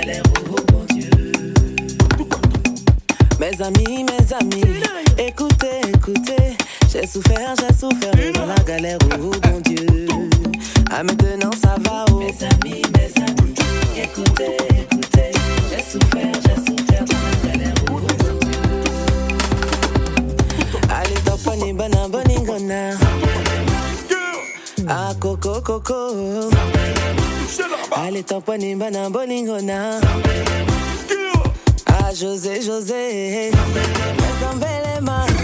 galère, oh Dieu. Mes amis, mes amis, écoutez, écoutez, j'ai souffert, j'ai souffert dans la galère, oh bon Dieu. Ah maintenant ça va, oh. Mes amis, mes amis, écoutez, écoutez, j'ai souffert, j'ai souffert dans la galère, oh bon Dieu. Allez, topani, bana, boningona. Ah, coco, coco. Allez, topani, bana, boningona. Ah, José, José. Zambelema. Zambelema.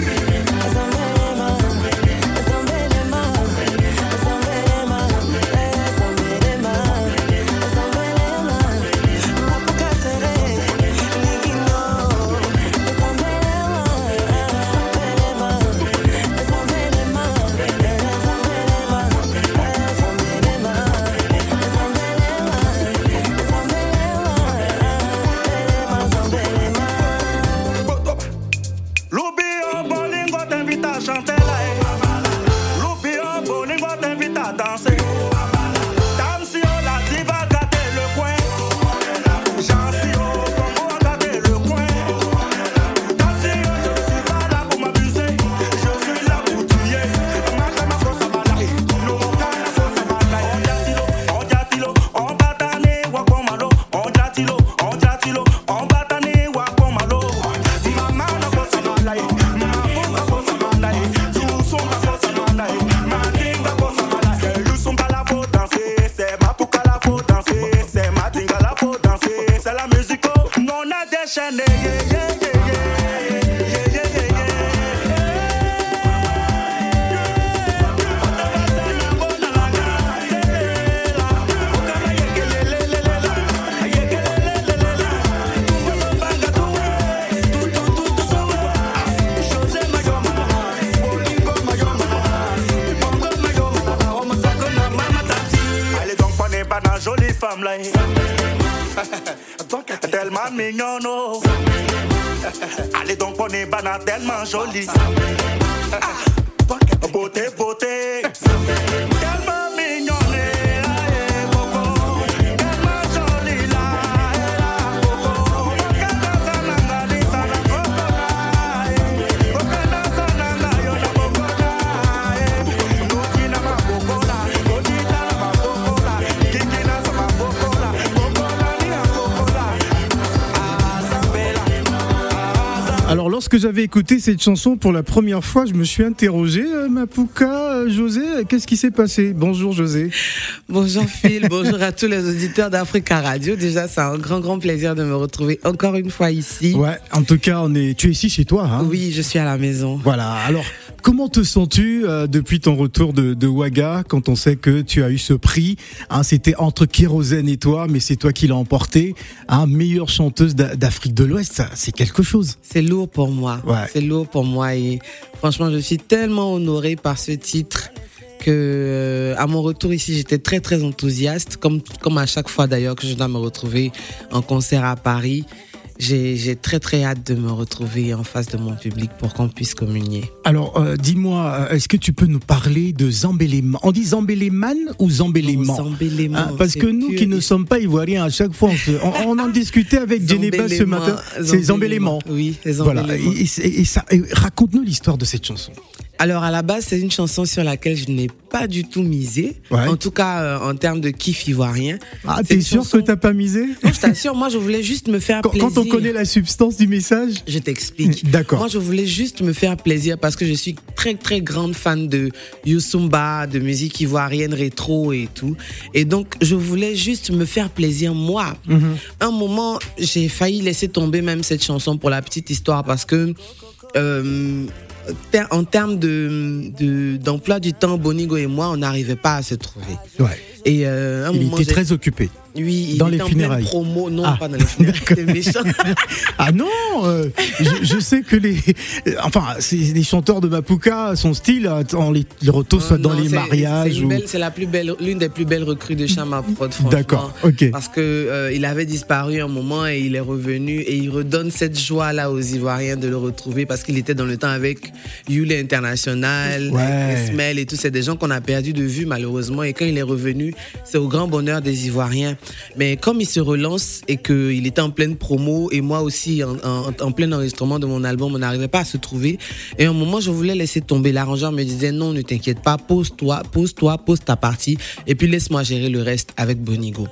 jolie femme là. tellement mignonne. oh. Allez donc prenez pas dans tellement jolie. Ah, beauté, beauté. Lorsque j'avais écouté cette chanson pour la première fois, je me suis interrogé, euh, Mapuka, euh, José, qu'est-ce qui s'est passé? Bonjour José. Bonjour Phil, bonjour à tous les auditeurs d'Africa Radio. Déjà, c'est un grand, grand plaisir de me retrouver encore une fois ici. Ouais, en tout cas, on est, tu es ici chez toi. Hein? Oui, je suis à la maison. Voilà. Alors, comment te sens-tu euh, depuis ton retour de, de Ouaga quand on sait que tu as eu ce prix? Hein, C'était entre Kérosène et toi, mais c'est toi qui l'as emporté. Hein, meilleure chanteuse d'A- d'Afrique de l'Ouest, c'est quelque chose. C'est lourd pour moi. Ouais. C'est lourd pour moi et franchement, je suis tellement honorée par ce titre que euh, à mon retour ici, j'étais très très enthousiaste, comme comme à chaque fois d'ailleurs que je dois me retrouver en concert à Paris. J'ai très très hâte de me retrouver en face de mon public pour qu'on puisse communier. Alors, euh, dis-moi, euh, est-ce que tu peux nous parler de Zambéléman On dit Zambéléman ou Zambéléman? Zambéléman, Hein, Parce que nous qui ne sommes pas ivoiriens, à chaque fois, on, se- on- on en discutait avec Djeneba ce Zambéléman, matin. C'est Zambéléman. Oui, c'est Voilà. Zambéléman. Et, et- et ça, raconte-nous l'histoire de cette chanson. Alors à la base, c'est une chanson sur laquelle je n'ai pas du tout misé. Ouais. En tout cas, euh, en termes de kiff ivoirien. Ah, t'es sûr chanson- que t'as pas misé Non, je t'assure, moi je voulais juste me faire quand, plaisir. quand on connaît la substance du message Je t'explique. D'accord. Moi, je voulais juste me faire plaisir parce que je suis très, très grande fan de Youssoumba, de musique ivoirienne rétro et tout. Et donc, je voulais juste me faire plaisir, moi. Mhm. Un moment, j'ai failli laisser tomber même cette chanson pour la petite histoire parce que, euh, en termes de, de- d'emploi du temps, Bonigo et moi, on n'arrivait pas à se trouver. Et euh, Il moment, était très occupé. oui, il dans était les en funérailles. promo, non, Ah, pas dans les funérailles. Ah non euh, je, je sais que les. euh, Enfin, les chanteurs de Mapuka, son style, on les, les retrouve soit dans non, les mariages C'est ou. la plus belle, l'une des plus belles recrues de Chama Prod. D'accord, ok. Parce que euh, il avait disparu un moment et il est revenu et il redonne cette joie là aux Ivoiriens de le retrouver parce qu'il était dans le temps avec Yule International, Ouais. Ismaël et tout. C'est des gens qu'on a perdu de vue malheureusement et quand il est revenu, c'est au grand bonheur des Ivoiriens. Mais comme il se relance et qu'il était en pleine promo et moi aussi en, en, en plein enregistrement de mon album, on n'arrivait pas à se trouver. Et à un moment, je voulais laisser tomber. L'arrangeur me disait non, ne t'inquiète pas, pose-toi, pose-toi, pose ta partie et puis laisse-moi gérer le reste avec Bonigo.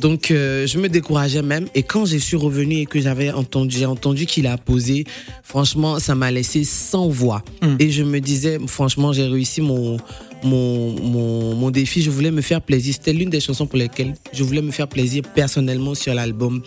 Donc euh, je me décourageais même et quand j'ai suis revenu et que j'avais entendu j'ai entendu qu'il a posé franchement ça m'a laissé sans voix et je me disais franchement j'ai réussi mon mon, mon mon défi je voulais me faire plaisir c'était l'une des chansons pour lesquelles je voulais me faire plaisir personnellement sur l'album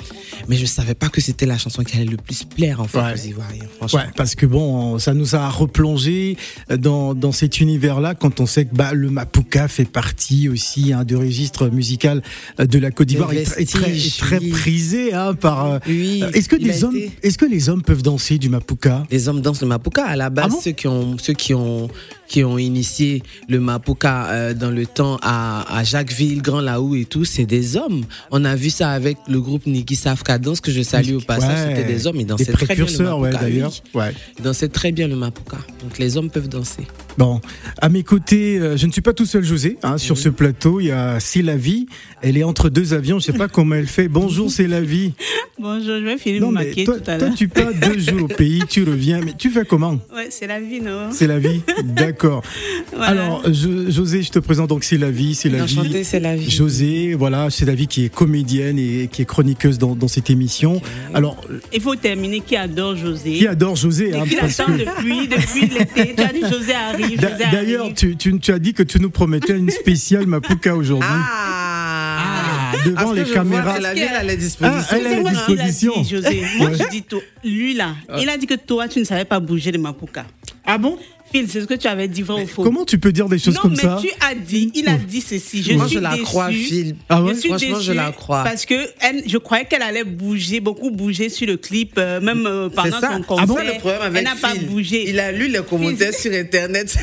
mais je savais pas que c'était la chanson qui allait le plus plaire en fait Ouais. aux Ivoiriens franchement Ouais, parce que bon, ça nous a replongé dans, dans cet univers-là quand on sait que bah, le Mapuka fait partie aussi hein, du registre musical de la Côte d'Ivoire tr- et très, très oui. prisé hein, par. euh, Oui, Est-ce que il les hommes, été- est-ce que les hommes peuvent danser du Mapuka Les hommes dansent le mapuka. À la base, Ah bon? ceux qui ont ceux qui ont qui ont initié le mapuka euh, dans le temps à, à Jacquesville, Grand Laou et tout, c'est des hommes. On a vu ça avec le groupe Niki Safka Danse que je salue au passage. Ouais. C'était des hommes. Ils Des dansaient très bien le précurseurs, ouais, mapuka. d'ailleurs. oui. Ouais. Ils dansaient très bien le mapuka. Donc les hommes peuvent danser. Bon, à mes côtés, euh, je ne suis pas tout seul, José. Hein, sur ce plateau, il y a C'est la vie. Elle est entre deux avions. Je sais pas comment elle fait. Bonjour, c'est la vie. Bonjour, je vais finir Non, mais maquiller toi, tout à toi, l'heure. tu pars deux jours au pays, tu reviens, mais tu fais comment? Ouais, c'est la vie, non C'est la vie D'accord. Voilà. Alors, je- José, je te présente donc C'est la vie, c'est la Enchantée, vie. c'est la vie. José, voilà, c'est la vie qui est comédienne et qui est chroniqueuse dans, dans cette émission. Alors, euh, Il faut terminer qui adore José. qui adore José hein, qui l'attend que- depuis, depuis l'été. Tu as dit José arrive, D'ailleurs, tu, tu, tu as dit que tu nous promettais une spéciale Mapuka aujourd'hui. Ah, devant Parce que les caméras. la elle a les dispositions. Ah, elle moi qui l'a dispositions. dit, José. Moi, Ouais. je dis tout. Lui, là, il a dit que toi, tu ne savais pas bouger de Mapuka. Ah bon? Phil, c'est ce que tu avais dit, vrai ou faux? Comment tu peux dire des choses non, comme mais ça? tu as dit, il a dit ceci. Je Moi, suis je la déçue. crois, Phil. Ah ouais? Je suis Franchement, je la crois. Parce que elle, je croyais qu'elle allait bouger, beaucoup bouger sur le clip, euh, même euh, C'est pendant ça. son Ah bon, concert. le problème avec elle n'a pas bougé. Il a lu les commentaires sur Internet.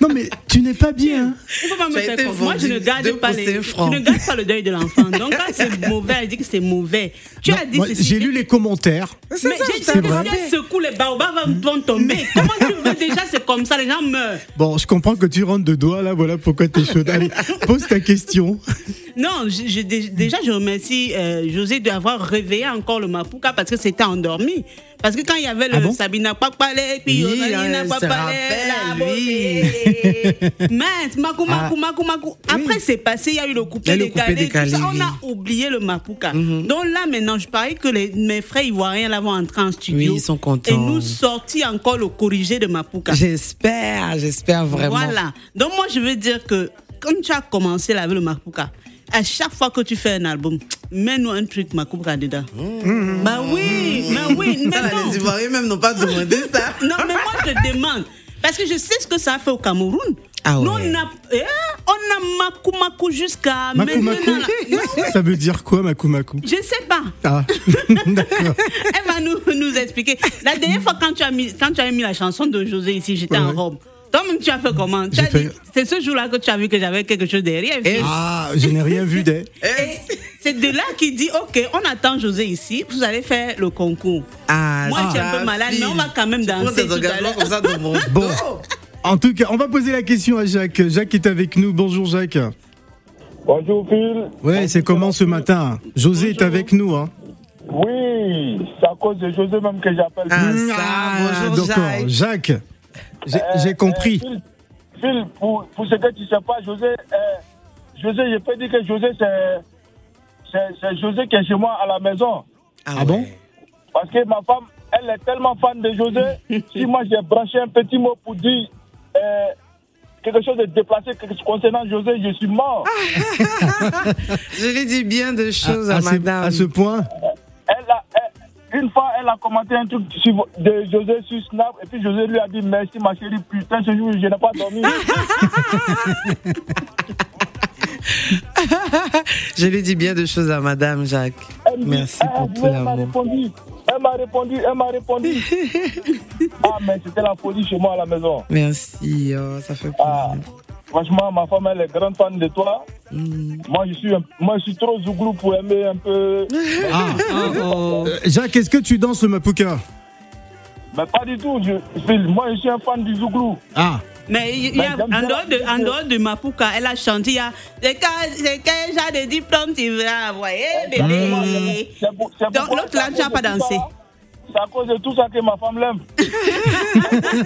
Non, mais tu n'es pas bien. hein. Il faut pas me Tu as faire été confiance. Moi, je ne garde pas les, je ne garde pas le deuil de l'enfant. Donc quand c'est mauvais, elle dit que c'est mauvais. Tu Non, as dit moi, ceci. J'ai lu les commentaires. Mais ça, j'ai que vrai. si elle secoue les baobabs vont tomber. Comment tu veux déjà c'est comme ça, les gens meurent. Bon, je comprends que tu rentres de doigts là, voilà pourquoi tu es chaude. Allez, pose ta question. Non, je, je- dé- déjà je remercie euh, José d'avoir réveillé encore le Mapuka parce que c'était endormi. Parce que quand il y avait le Ah bon? Sabina Papalé, puis Oui, hein, Papalé, se la beauté. Mince, Makou, Ah. Makou, Makou, Makou. Après, c'est passé, il y a eu le coupé décalé. tout ça, décalé, on a. Mhm. oublié le Mapuka. Donc là, maintenant, je parie que les, mes frères ivoiriens là vont entrer en studio. Oui, ils sont contents. Et nous sortir encore le corrigé de Mapuka. J'espère, j'espère vraiment. Voilà. Donc moi, je veux dire que quand tu as commencé là avec le Mapuka, à chaque fois que tu fais un album, mets-nous un truc Mapuka dedans. Bah oui, bah oui. Mais Ça, non. les Ivoiriens même n'ont pas demandé ça. non, mais moi, je demande. Parce que je sais ce que ça a fait au Cameroun. Ah Nous, on a, eh, on a Makou Makou jusqu'à maintenant. Ça veut dire quoi, Makou Makou Je sais pas. Ah, d'accord. Elle va nous, nous expliquer. La dernière fois, quand tu as mis, quand tu as mis la chanson de José ici, j'étais Ouais. en robe. Toi-même, tu as fait comment? Fait- C'est ce jour-là que tu as vu que j'avais quelque chose derrière. Et- Ah, je n'ai rien vu. Eh, C'est de là qu'il dit Ok, on attend José ici, vous allez faire le concours. Ah, Moi, je suis un peu malade, mais on va quand même danser des tout à comme ça de mon Bon. En tout cas, on va poser la question à Jacques. Jacques est avec nous. Bonjour Jacques. Bonjour Phil. Ouais, c'est comment ce matin? José est avec nous. Hein. Oui, c'est à cause de José même que j'appelle. Ah, Phil. ça, bonjour d'accord. Jacques. Jacques, j'ai Euh, j'ai compris. euh, Phil, Phil, pour, pour ce que tu sais pas, José, euh, José, je peux dire que José, c'est, José qui est chez moi à la maison. Ah bon? ouais. Parce que ma femme, elle est tellement fan de José. si moi j'ai branché un petit mot pour dire euh, quelque chose de déplacé concernant José, je suis mort. Je lui dis bien de choses à, à, ce, madame. à ce point Elle a, elle- une fois, elle a commenté un truc sur- de José sur Snap, et puis José lui a dit merci ma chérie, putain, ce jour je n'ai pas dormi. Je lui dis bien de choses à madame Jacques. Elle Merci pour tout l'amour. Elle m'a répondu, elle m'a répondu. ah, mais c'était la folie chez moi à la maison. Merci, oh, ça fait Ah, plaisir. franchement, ma femme, elle est grande fan de toi. Mm. Moi, je suis, un- moi, je suis trop zouglou pour aimer un peu. Ah. Oh, oh. Euh, Jacques, est-ce que tu danses le Mapuka mais pas du tout. Je, Phil, moi, je suis un fan du zouglou. Ah, Mais il y a, j'aime en, dehors de, en de Mapuka, elle a chanté. Il y a c'est quel genre de diplôme tu veux envoyer, bébé. C'est pour- c'est Donc, l'autre là, tu à as pas dansé. ça. C'est à cause de tout ça que ma femme l'aime.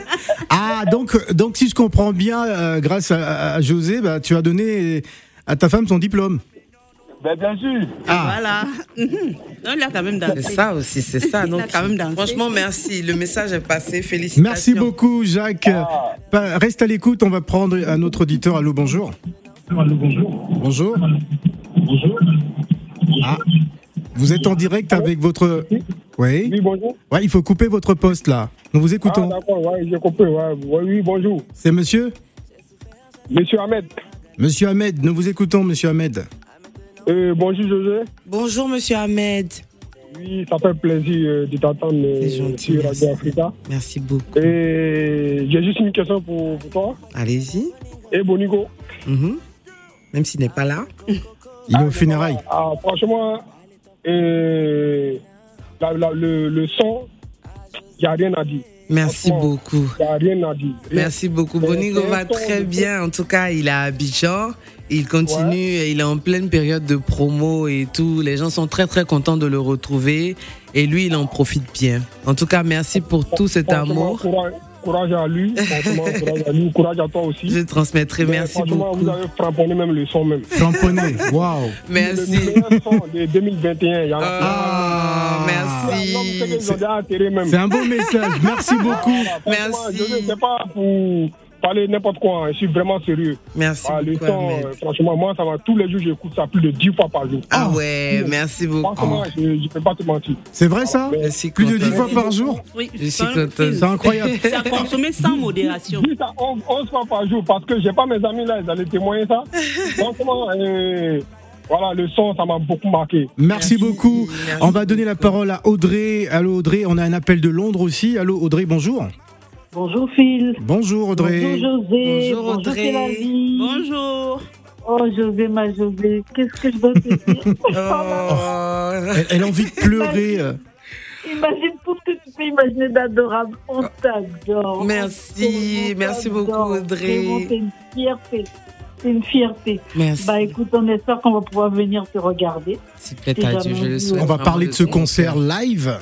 Ah, donc, donc si je comprends bien, euh, grâce à, à José, bah, tu as donné à ta femme son diplôme. Ben, bien sûr. Ah, Voilà. Mhm. Donc, il a quand même dansé. C'est ça aussi, c'est ça. Il a Donc, quand même dansé. franchement, merci. Le message est passé. Félicitations. merci beaucoup, Jacques. Ah. Bah, Reste à l'écoute, on va prendre un autre auditeur. Allô, bonjour. Bonjour. Ah, vous êtes en direct avec votre. Oui. Oui, bonjour. Ouais, il faut couper votre poste là. Nous vous Ah, écoutons. d'accord, ouais, j'ai compris. Ouais. Ouais, oui, bonjour. C'est monsieur? Monsieur Ahmed. Monsieur Ahmed, nous vous écoutons, monsieur Ahmed. Euh, bonjour, José. Bonjour, monsieur Ahmed. Oui, ça fait plaisir euh, de t'entendre euh, C'est gentil, sur merci. Radio Africa. Merci beaucoup. Et j'ai juste une question pour, pour toi. Allez-y. Et Bonigo. Mhm. Même s'il n'est pas là. Il est au funérailles. Ah, franchement, euh, la- la- le, le son, il n'y a rien à dire. Merci beaucoup. Il n'y a rien à dire. Rien. Merci beaucoup. Bonigo va très bien. En tout cas, il est à Abidjan. Il continue. Il est en pleine période de promo et tout. Les gens sont très, très contents de le retrouver. Et lui, il en profite bien. En tout cas, merci pour tout cet amour. Courage, à lui. Franchement, courage à lui. Courage à toi aussi. Je transmettrai. Mais Merci franchement, beaucoup. vous avez framponné même le son même. Flamponné. Waouh. Le Merci. meilleur son de 2021. Il y en a Ah, merci. C'est un beau message. Merci beaucoup. Merci. Je ne sais pas pour parler n'importe quoi. hein. Je suis vraiment sérieux. Merci Ah, beaucoup, euh, franchement, moi, ça va. Tous les jours, j'écoute ça plus de 10 fois par jour. Ah ouais, merci beaucoup. Franchement, je ne peux pas te mentir. C'est vrai ça? Plus de contente. 10 fois par jour? Oui, Je suis c'est incroyable. C'est à consommer sans modération. 10 à 11, 11 fois par jour parce que j'ai pas mes amis là, ils allaient témoigner ça. Franchement, euh, voilà, le son, ça m'a beaucoup marqué. Merci beaucoup. merci On va donner la parole à Audrey. Allô Audrey, on a un appel de Londres aussi. Allô Audrey, bonjour. Bonjour Phil. Bonjour Audrey. Bonjour José. Bonjour, Audrey. Bonjour. Oh José, ma José, qu'est-ce que je dois te dire? Oh. Elle, elle a envie de pleurer. Imagine tout ce que tu peux imaginer d'adorable. On t'adore. Merci, On merci beaucoup, Audrey. C'est une fierté. C'est une fierté. Merci. Bah écoute, on espère qu'on va pouvoir venir te regarder. S'il plaît à Dieu, je le souhaite. On va parler de ce concert live.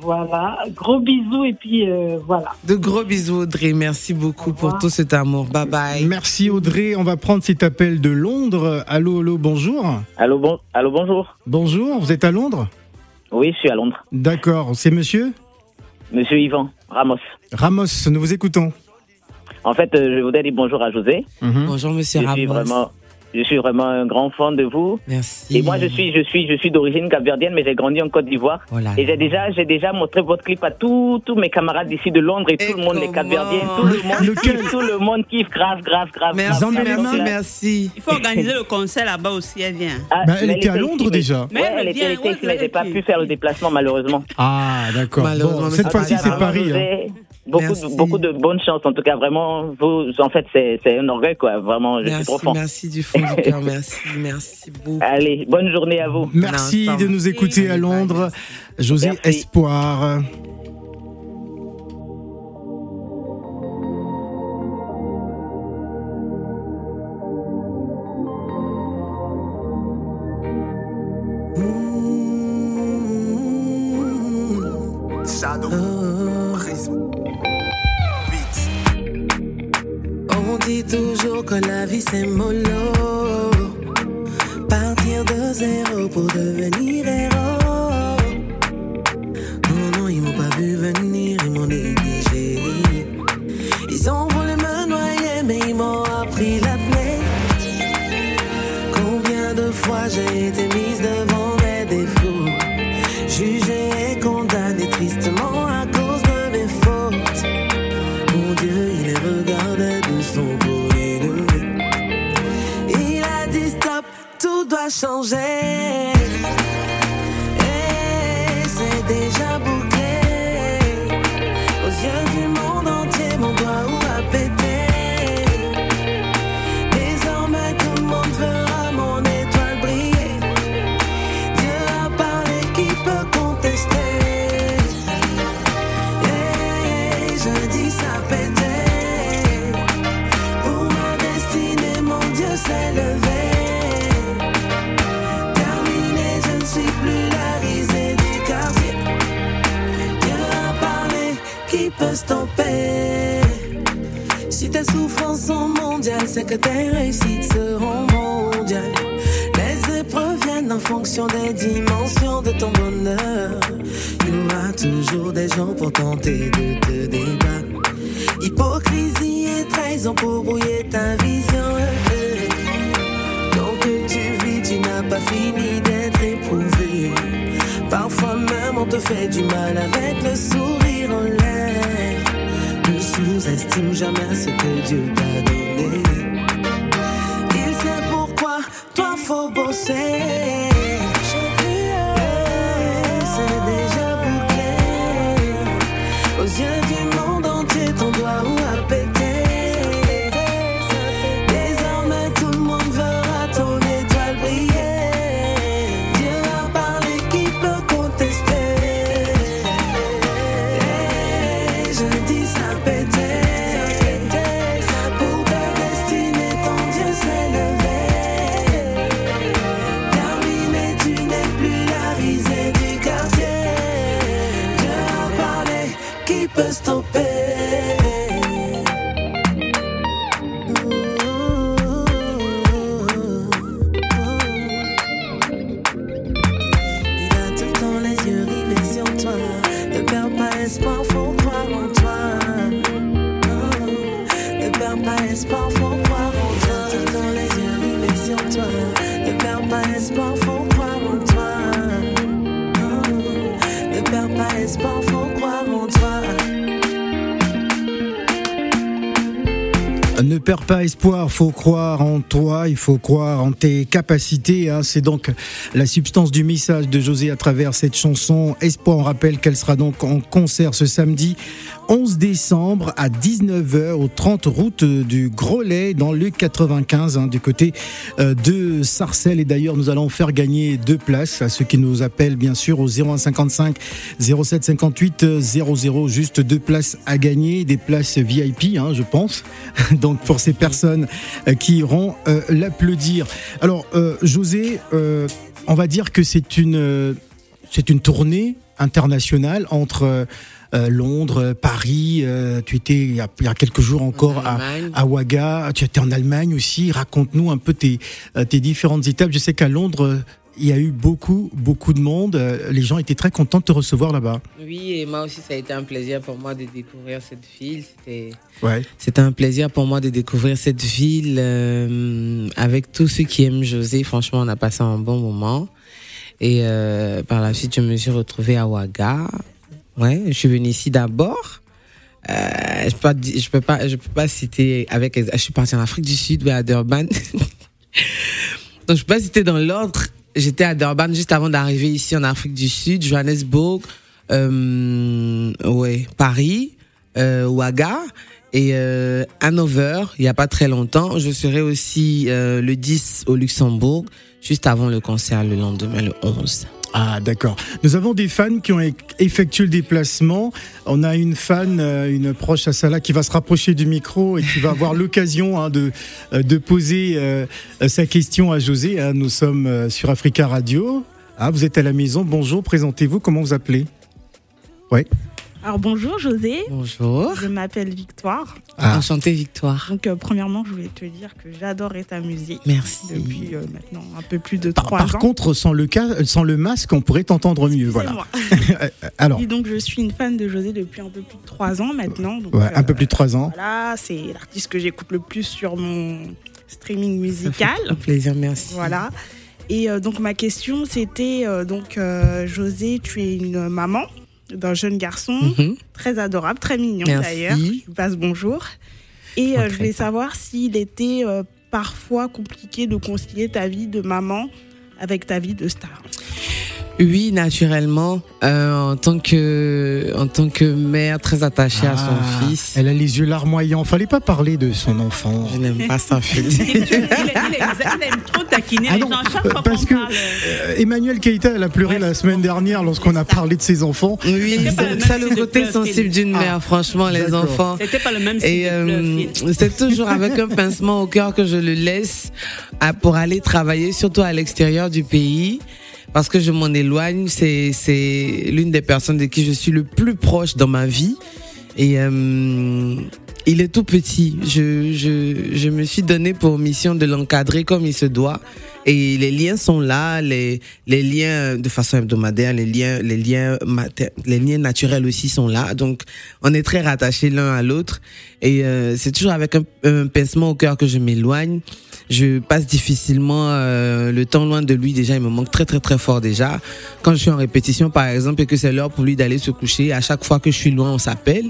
Voilà. Gros bisous et puis euh, voilà. De gros bisous, Audrey. Merci beaucoup Au pour tout cet amour. Bye bye. Merci Audrey. On va prendre cet appel de Londres. Allô, allô, bonjour. Allô, bon, allô, bonjour. Bonjour, vous êtes à Londres? Oui, je suis à Londres. D'accord, c'est monsieur? Monsieur Yvan Ramos. Ramos, nous vous écoutons. En fait, euh, je voudrais dire bonjour à José. Mhm. Bonjour, monsieur Je suis Ramos. vraiment, je suis vraiment un grand fan de vous. Merci. Et moi, je suis, je suis, je suis d'origine capverdienne, mais j'ai grandi en Côte d'Ivoire. Voilà. Et j'ai déjà, j'ai déjà montré votre clip à tous, tous mes camarades d'ici de Londres et, Et tout le monde, les capverdiens, tout le monde, Lequel kiffe, tout le monde kiffe, grave, grave, grave. Merci, grave. Merci. Il faut organiser le concert là-bas aussi, elle vient. Ah, Bah, elle était à Londres déjà. Mais Ouais, elle elle était, elle était ouais, ici, mais j'ai pas pu faire le déplacement, malheureusement. Ah, d'accord. Malheureusement, Bon, mais cette fois-ci, c'est. Paris. hein. Beaucoup, de, beaucoup de bonnes chances, en tout cas, vraiment, vous, en fait, c'est un orgueil, quoi, vraiment, je suis Merci, trop fort. merci du fond du cœur. Merci, merci beaucoup. Allez, bonne journée à vous. Merci de nous écouter à Londres. José Merci. Espoir. Shadow. On dit toujours que la vie c'est mollo. Peut stopper Si tes souffrances sont mondiales, c'est que tes réussites seront mondiales. Les épreuves viennent en fonction des dimensions de ton bonheur. Il y aura toujours des gens pour tenter de te débattre. Hypocrisie et trahison pour brouiller ta vision. Donc que tu vis, tu n'as pas fini d'être éprouvé. Parfois même on te fait du mal avec le sourire en l'air. Ne sous-estime jamais ce que Dieu t'a donné. Il sait pourquoi toi faut bosser. Perds pas espoir, faut croire en toi, il faut croire en tes capacités. hein. C'est donc la substance du message de José à travers cette chanson. Espoir, on rappelle qu'elle sera donc en concert ce samedi 11 décembre à 19h au 30 route du Grolet dans le 95 hein, du côté euh, de Sarcelles. Et d'ailleurs, nous allons faire gagner deux places à ceux qui nous appellent bien sûr au 0155 07 58 00. Juste deux places à gagner, des places VIP, hein, je pense. Donc pour ces personnes euh, qui iront euh, l'applaudir. Alors José, on va dire que c'est une c'est une tournée internationale entre euh, Londres, Paris. euh, tu étais il y, a, il y a quelques jours encore à, à Ouaga. Tu étais en Allemagne aussi. Raconte-nous un peu tes, euh, tes différentes étapes. Je sais qu'à Londres, il y a eu beaucoup, beaucoup de monde. Les gens étaient très contents de te recevoir là-bas. Oui, et moi aussi, ça a été un plaisir pour moi de découvrir cette ville. C'était Ouais. Un plaisir pour moi de découvrir cette ville euh, avec tous ceux qui aiment José. Franchement, on a passé un bon moment. Et euh, par la suite, je me suis retrouvée à Ouaga. Ouais, je suis venue ici d'abord. Euh, je peux pas, je peux pas, citer avec. Je suis partie en Afrique du Sud, à Durban. Donc je peux pas citer dans l'ordre. J'étais à Durban juste avant d'arriver ici en Afrique du Sud, Johannesburg, euh, Paris, euh, Ouaga et euh, Hanover. Il y a pas très longtemps. Je serai aussi euh, le 10 au Luxembourg, juste avant le concert le lendemain, le 11. Ah d'accord. Nous avons des fans qui ont effectué le déplacement. On a une fan, euh, une proche à Salah qui va se rapprocher du micro et qui va avoir l'occasion hein, de, euh, de poser euh, sa question à José. hein. Nous sommes sur Africa Radio. Ah, vous êtes à la maison. Bonjour, présentez-vous. Comment vous appelez? Ouais. Alors bonjour José, Bonjour. je m'appelle Victoire. Ah. Enchantée, Victoire. Donc euh, premièrement, je voulais te dire que j'adorais ta musique Merci. depuis euh, maintenant un peu plus de Par, trois par ans. contre, sans le, cas, sans le masque, on pourrait t'entendre mieux. Voilà. Alors, Et donc je suis une fan de José depuis un peu plus de trois ans maintenant. Donc, ouais, un euh, peu plus de trois ans. Voilà, c'est l'artiste que j'écoute le plus sur mon streaming Ça musical. fait un plaisir, merci. Voilà. Et euh, donc ma question c'était euh, donc euh, José, tu es une maman d'un jeune garçon Mhm. très adorable, très mignon d'ailleurs. Je lui passe bonjour. Et Je euh, je voulais savoir s'il était euh, parfois compliqué de concilier ta vie de maman avec ta vie de star. Oui, naturellement, euh, en tant que en tant que mère très attachée à Ah, son fils. Elle a les yeux larmoyants. Fallait pas parler de son enfant. Je n'aime pas ça, Philippe. Il, il- il aime, il aime trop taquiner Ah les non, gens. Chaque fois parce qu'on que parle. euh, Euh, Emmanuel Keïta, elle a pleuré la semaine dernière lorsqu'on a parlé de ses enfants. Oui, ça le côté sensible d'une mère, franchement, les enfants. C'était pas le même style Et euh, c'est toujours avec un pincement au cœur que je le laisse à- pour aller travailler, surtout à l'extérieur du pays. Parce que je m'en éloigne, c'est l'une des personnes de qui je suis le plus proche dans ma vie. Et euh, il est tout petit. Je, je, je me suis donné pour mission de l'encadrer comme il se doit. Et les liens sont là, les, les liens de façon hebdomadaire, les liens, les liens les liens naturels aussi sont là. Donc, on est très rattachés l'un à l'autre. Et euh, c'est toujours avec un, un pincement au cœur que je m'éloigne. Je passe difficilement euh, le temps loin de lui. Déjà, il me manque très très très fort déjà. Quand je suis en répétition, par exemple, et que c'est l'heure pour lui d'aller se coucher, à chaque fois que je suis loin, on s'appelle.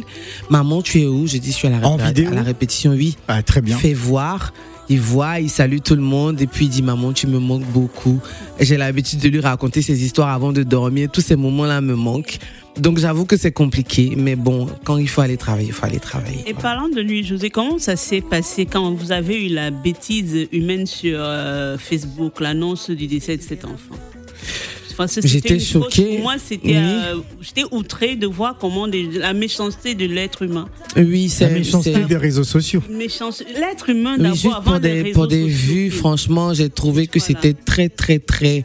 Maman, tu es où? Je dis, je suis à la, En vidéo? à la répétition, oui. Ah, très bien. Fait voir. Il voit, il salue tout le monde et puis il dit maman tu me manques beaucoup. J'ai l'habitude de lui raconter ses histoires avant de dormir. Tous ces moments-là me manquent. Donc j'avoue que c'est compliqué, mais bon, quand il faut aller travailler, il faut aller travailler. Et parlant de lui, José, comment ça s'est passé quand vous avez eu la bêtise humaine sur euh, Facebook, l'annonce du décès de cet enfant? J'étais choquée. Pour moi, c'était, Oui. euh, j'étais outré de voir comment des- la méchanceté de l'être humain. Oui, La c'est méchanceté c'est- des réseaux sociaux. Méchance, l'être humain Oui, d'abord juste avant pour des, pour des sociaux. vues, franchement, j'ai trouvé que c'était très, très, très.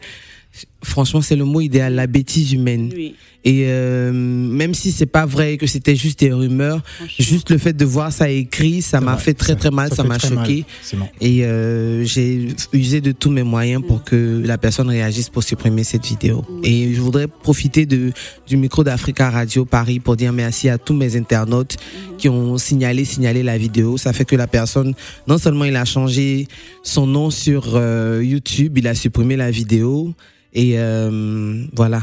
Franchement, c'est le mot idéal, la bêtise humaine. Oui. Et euh, même si c'est pas vrai que c'était juste des rumeurs, juste le fait de voir ça écrit, ça m'a fait très très mal, ça m'a choqué. c'est bon. Et euh, j'ai usé de tous mes moyens pour que la personne réagisse pour supprimer cette vidéo. Et je voudrais profiter de, du micro d'Africa Radio Paris pour dire merci à tous mes internautes qui ont signalé, signalé la vidéo. Ça fait que la personne, non seulement il a changé son nom sur euh, YouTube, il a supprimé la vidéo. Et euh, voilà.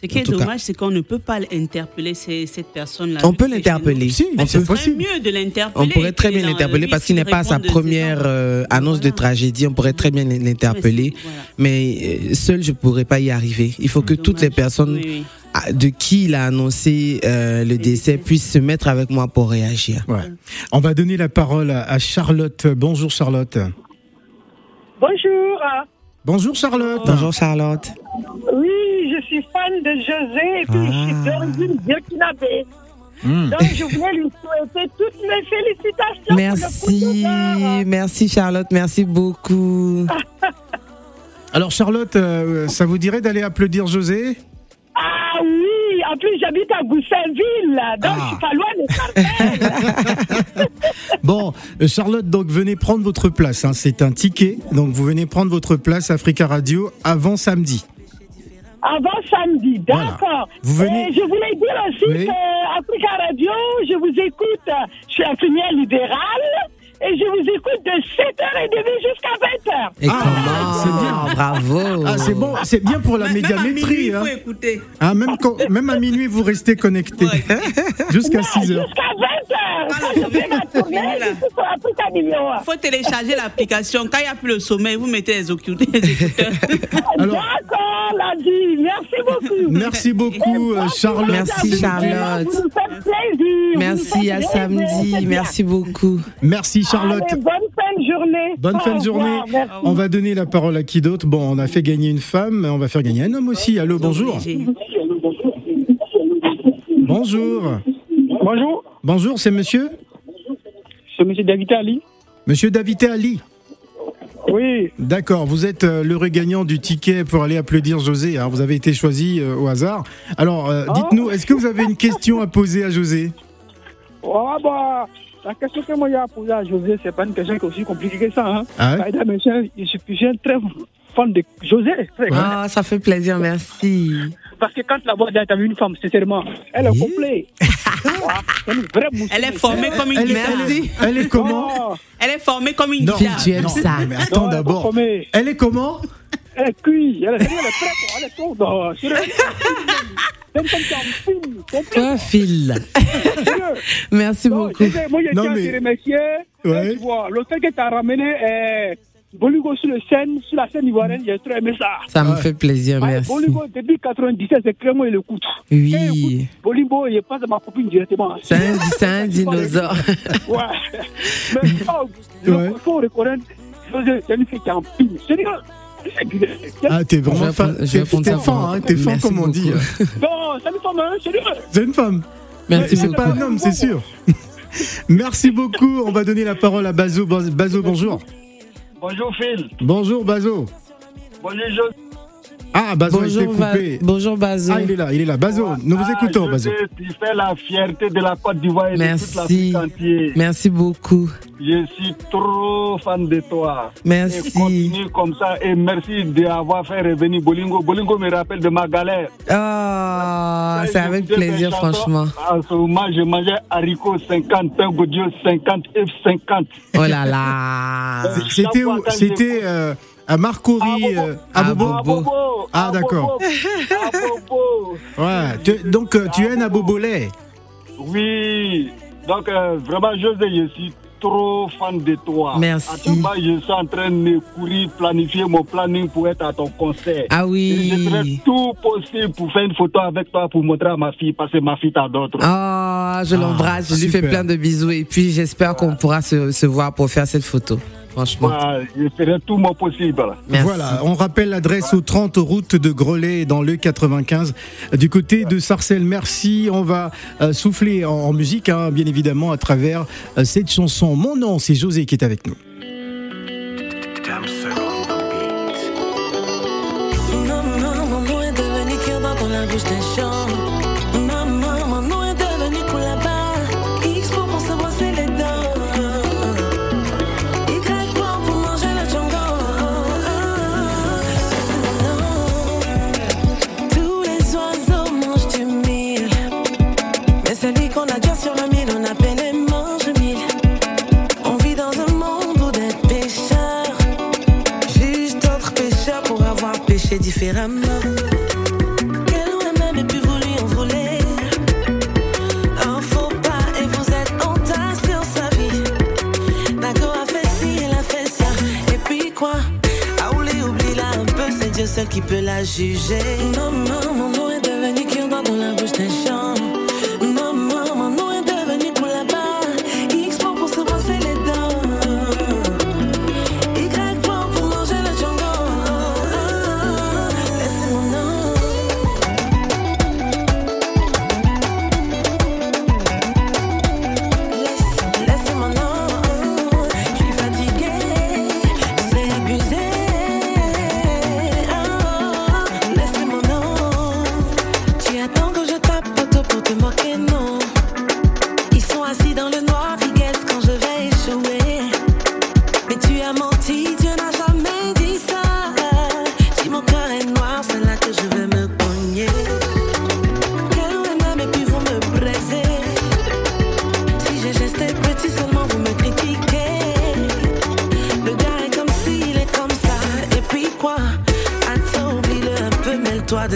Ce qui En est dommage, c'est qu'on ne peut pas interpeller ces- cette personne-là. On peut l'interpeller. on peut. serait mieux de l'interpeller. On pourrait très bien l'interpeller parce qu'il n'est pas à sa première euh, annonce de tragédie. On pourrait très bien l'interpeller. Mais euh, seul, je pourrais pas y arriver. Il faut que toutes les personnes de qui il a annoncé euh, le décès puissent se mettre avec moi pour réagir. Ouais. On va donner la parole à Charlotte. Bonjour Charlotte. Bonjour. Bonjour Charlotte. Bonjour Charlotte. Oui, je fan de José et puis je suis Ah. d'origine burkinabé. Hmm. Donc je voulais lui souhaiter toutes mes félicitations. Merci, merci Charlotte, merci beaucoup. Alors Charlotte, euh, ça vous dirait d'aller applaudir José? Ah oui, en plus j'habite à Goussainville, donc je suis pas loin de. Bon, euh, Charlotte, donc venez prendre votre place. hein. C'est un ticket, donc vous venez prendre votre place Africa Radio avant samedi. Avant samedi, d'accord. Vous venez- Et je voulais dire aussi Oui. que Africa Radio, je vous écoute, je suis infirmière libérale et je vous écoute de 7h30 jusqu'à 20h. Et comment c'est bien. Bravo. Ah, c'est bon, c'est bien pour la médiamétrie. hein. écouter. Ah, même, quand- même à minuit, vous restez connecté. Jusqu'à 6 heures. Jusqu'à 20h. Quand je fais ma tournée, je suis sur Africa numéro 1. Il faut télécharger l'application. Quand il n'y a plus le sommeil, vous mettez les écouteurs. D'accord, Ladi. Merci beaucoup. Merci beaucoup, euh, Charlotte. Merci Charlotte. Vous nous faites plaisir. Merci à samedi. Merci beaucoup. Merci Charlotte. Allez, bonne fin de journée. Bonne fin de journée. On va donner la parole à qui d'autre? Bon, on a fait gagner une femme, mais on va faire gagner un homme aussi. Allô, bonjour. Bonjour. Bonjour, Bonjour, c'est monsieur? C'est M. David Ali. Monsieur David Ali. Oui, D'accord, vous êtes euh, l'heureux gagnant du ticket pour aller applaudir José. hein. Vous avez été choisi euh, au hasard. Alors, euh, dites-nous, est-ce que vous avez une question à poser à José? Ah bah, la question que moi j'ai à poser à José, c'est pas une question qui est aussi compliquée que ça. Hein. Ah ouais? Bah, je suis je suis un très fan de José. Ah, ça fait plaisir, merci. Parce que quand la voix vu une femme, sincèrement, elle est complète. Ah, vraie mousse. Elle est formée comme une Elle est- guitare. elle est- elle est comment? Oh, Elle est formée comme une Non, guitare. tu aimes ça. Mais attends non, elle est d'abord. Elle est comment? Elle est cuite, elle est, elle est prête, elle est C'est. Toi, Phil. Merci beaucoup. Moi, je Non, tiens à remercier. Ouais. Et Tu vois, le fait que tu as ramené euh, Boligo sur, le scène, sur la scène ivoirienne, j'ai trop aimé ça. Ça me fait plaisir, merci. Boligo, depuis 97, c'est clairement il écoute. Oui. Boligo, il passe à ma copine directement. C'est un, c'est un dinosaure. Ouais. Mais il faut, reconnaître, c'est une fille qui est en pile. Sérieux. Ah, t'es vraiment fan. T'es fan, hein, t'es fan Merci comme on dit. beaucoup. Non, c'est une femme, hein, sérieux. C'est une femme. Merci C'est pas beaucoup. un homme, c'est sûr. Merci beaucoup. On va donner la parole à Bazo. Bazo, bonjour. Bonjour Phil. Bonjour, Bazo. Bonjour José. Ah, Bazo a été Bonjour, Va- coupé. bonjour Bazo. Ah, il est là, il est là. Bazo, nous vous Ah, écoutons, je Bazo. Tu fais la fierté de la Côte d'Ivoire et de toute Merci. l'Afrique entière. Merci beaucoup. Je suis trop fan de toi. Merci. Et continue comme ça. Et merci d'avoir fait revenir Bolingo. Bolingo me rappelle de ma galère. Ah, c'est avec plaisir, franchement. En ce moment, je mangeais haricots 50, pain Godio 50, F50. Oh là là. C'était où C'était euh, à Marcory, euh, à Ah, Bobo. Ah, d'accord. Ouais. tu- donc, tu es un abobolais. Oui. Donc, euh, vraiment, José, je suis trop fan de toi. Merci. À tout moment, je suis en train de courir, planifier mon planning pour être à ton concert. Ah oui. Et je ferai tout possible pour faire une photo avec toi pour montrer à ma fille, parce que ma fille t'adore trop. Ah, je l'embrasse, je lui fais plein de bisous et puis j'espère qu'on pourra se, se voir pour faire cette photo. Franchement. Voilà, je ferai tout mon possible. Merci. Voilà, on rappelle l'adresse au 30 route de Grelais dans le 95 du côté de Sarcelles. Merci, on va euh, souffler en, en musique, hein, bien évidemment, à travers euh, cette chanson. Mon nom, c'est José qui est avec nous. Maman, mon nom est devenu cœur dans la bouche des champs. Différemment. Quel aurait même et puis voulu en voler? Un faux pas et vous êtes entassé sur sa vie. D'accord a fait ci, elle a fait ça. Et puis quoi? Aouli, oublie là un peu, c'est Dieu seul qui peut la juger. Maman, mon nom est devenu qui dans la bouche des gens.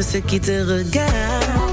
Ceux qui te regardent.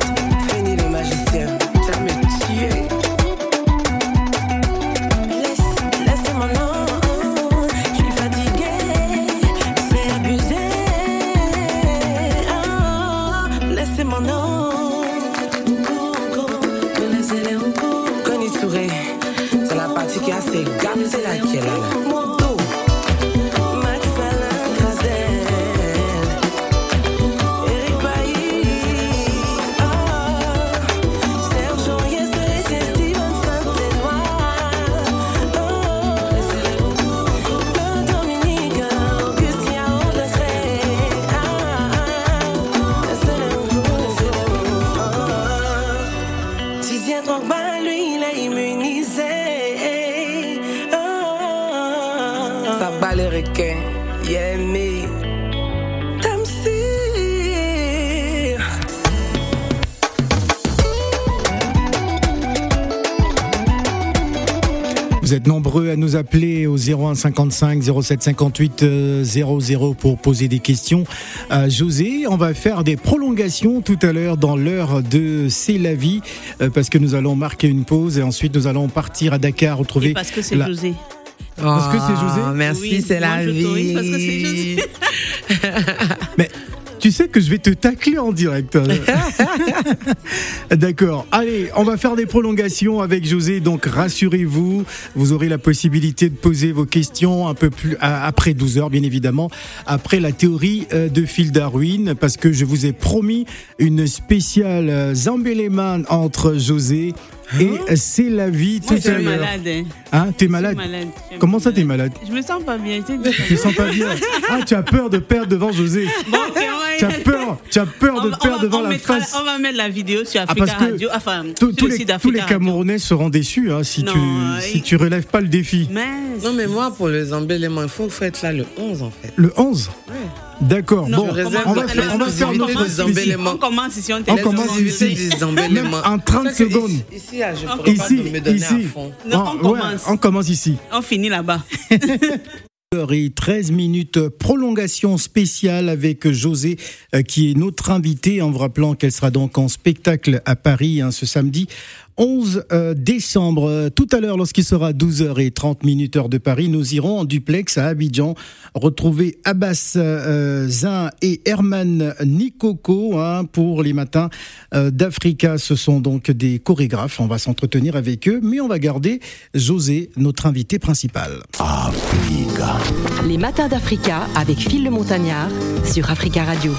Vous êtes nombreux à nous appeler au 01 55 07 58 euh, 00 pour poser des questions à José. On va faire des prolongations tout à l'heure dans l'heure de C'est la vie euh, parce que nous allons marquer une pause et ensuite nous allons partir à Dakar retrouver Et parce que c'est la- José. Parce que c'est José Ah, Merci, Oui, c'est la vie. parce que c'est José. Mais tu sais que je vais te tacler en direct. D'accord. Allez, on va faire des prolongations avec José. Donc rassurez-vous, vous aurez la possibilité de poser vos questions un peu plus après 12 heures, bien évidemment, après la théorie euh, de Phil Darwin, parce que je vous ai promis une spéciale euh, Zambeleman entre José Et c'est la vie Moi, tout je à l'heure. malade. hein. Hein, t'es Je malade je Comment ça, t'es malade Je me sens pas bien. Tu te sens pas bien Ah, tu as peur de perdre devant José Bon, ok, on va- Tu as peur, tu as peur de va- perdre va- devant la mettra- face. On va mettre la vidéo sur Ah, Africa parce que Radio. Enfin, tous, sur tous le les, tous les Radio. Camerounais seront déçus hein, si, Non, tu, euh, si tu relèves pas le défi. Non, mais moi, pour les embellements, il faut, faut être là le 11, en fait. Le 11 D'accord. Bon, on va faire, on va faire notre. On commence ici, on On commence ici. Même en 30 C'est que secondes. Ici, ici, là, je pourrais Ici, pas me donner ici. à fond. Non, on ouais, commence. on commence ici. On finit là-bas. heure et 13 minutes, prolongation spéciale avec José, euh, qui est notre invité, en vous rappelant qu'elle sera donc en spectacle à Paris hein, ce samedi 11 euh, décembre. Tout à l'heure, lorsqu'il sera 12h30 minutes heure de Paris, nous irons en duplex à Abidjan retrouver Abbas euh, Zin et Herman Nikoko hein, pour les matins euh, d'Africa. Ce sont donc des chorégraphes. On va s'entretenir avec eux, mais on va garder José, notre invité principal. Les matins d'Africa avec Phil le Montagnard sur Africa Radio.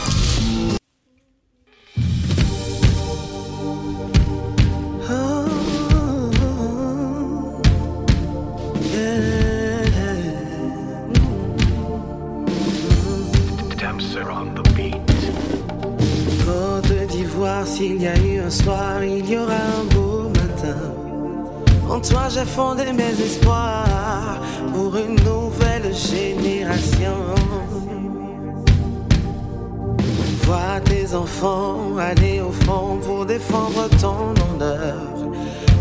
S'il y a eu un soir, il y aura un beau matin. En toi, j'ai fondé mes espoirs pour une nouvelle génération. Vois tes enfants aller au front pour défendre ton honneur.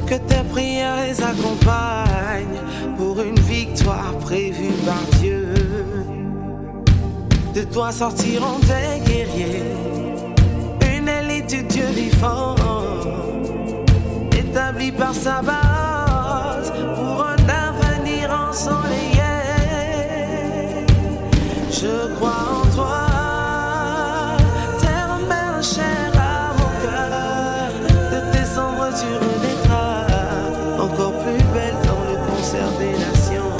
Que tes prières les accompagnent pour une victoire prévue par Dieu. De toi sortiront des guerriers, une Dieu vivant, établie par sa base pour un avenir ensoleillé. Je crois en toi, terre, mère, chère à mon cœur. De tes cendres, tu renaîtras, encore plus belle dans le concert des nations.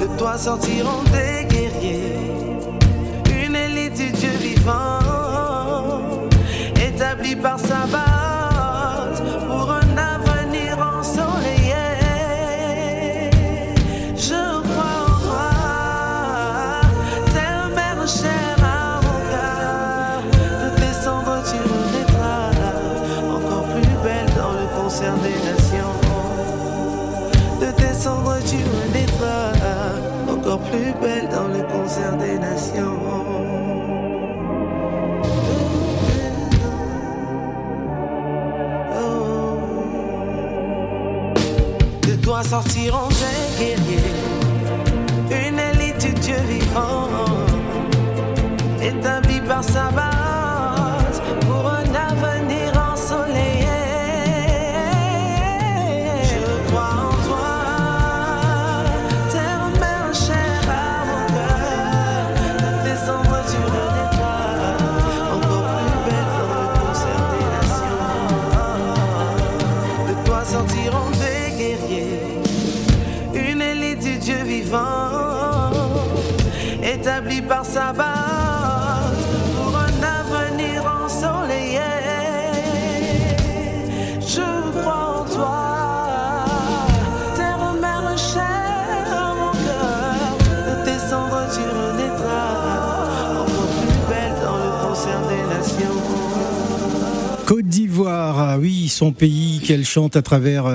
De toi sortiront dans le concert des nations. Oh. De toi sortiront des guerriers Une élite du Dieu vivant. Établie par sa base son pays qu'elle chante à travers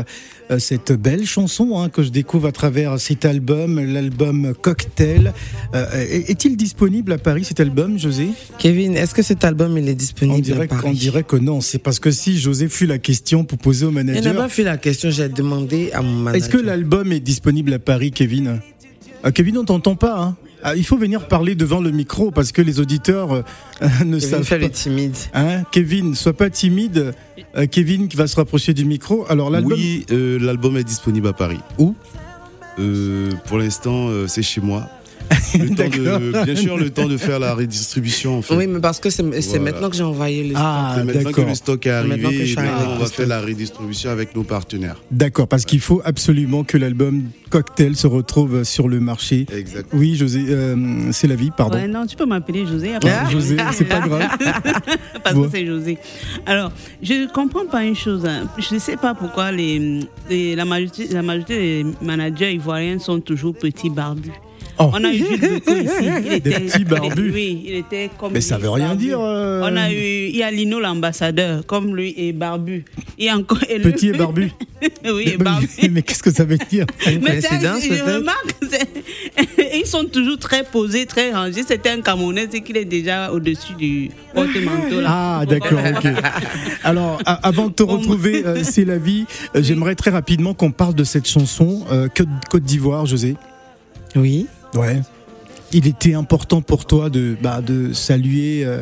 euh, cette belle chanson hein, que je découvre à travers cet album, l'album Cocktail. Euh, est- Est-il disponible à Paris cet album, José? Kevin, est-ce que cet album il est on disponible dirait, à Paris? qu'on dirait que non, c'est parce que si José fut la question pour poser au Il n'a manager. pas fait la question, j'ai demandé à mon manager. Est-ce que l'album est disponible à Paris, Kevin? Ah, Kevin, on t'entend pas. Hein il faut venir parler devant le micro parce que les auditeurs euh, ne Kevin savent pas. le timide. Hein, Kevin, sois pas timide. Euh, Kevin qui va se rapprocher du micro. Alors l'album, Oui, euh, l'album est disponible à Paris. Où? Euh, Pour l'instant, euh, c'est chez moi. Le temps de, bien sûr, le temps de faire la redistribution. En fait. Oui, mais parce que c'est Voilà. maintenant que j'ai envoyé les Ah, C'est maintenant que d'accord. le stock est Maintenant que arrivé, je suis et maintenant, on va faire la redistribution avec nos partenaires. D'accord, parce qu'il faut absolument que l'album Cocktail se retrouve sur le marché. Exact. Oui, José, euh, c'est la vie, pardon. Ouais, non, tu peux m'appeler José. Ah, José, c'est pas grave. Parce Bon. que c'est José. Alors, je ne comprends pas une chose. hein. Je ne sais pas pourquoi les, les- la, majorité, la majorité des managers ivoiriens sont toujours petits barbus. Oh. On a eu Jules Decaux ici. Il Des était, petits barbus. Oui, il était comme. Mais ça veut rien barbu. dire, euh. On a eu, il y a Lino l'ambassadeur, comme lui, et barbu. Encore. et le- Petit et barbu. oui, et Mais- barbu. Mais qu'est-ce que ça veut dire? Mais c'est un- coïncidence, je remarque, ils sont toujours très posés, très rangés. C'était un Camerounais, c'est qu'il est déjà au-dessus du porte-manteau. là. Ah, d'accord, ok. Alors, avant de te retrouver, euh, c'est la vie, euh, j'aimerais très rapidement qu'on parle de cette chanson, euh, Côte Côte d'Ivoire, José. Oui. Ouais. Il était important pour toi de, bah, de saluer euh,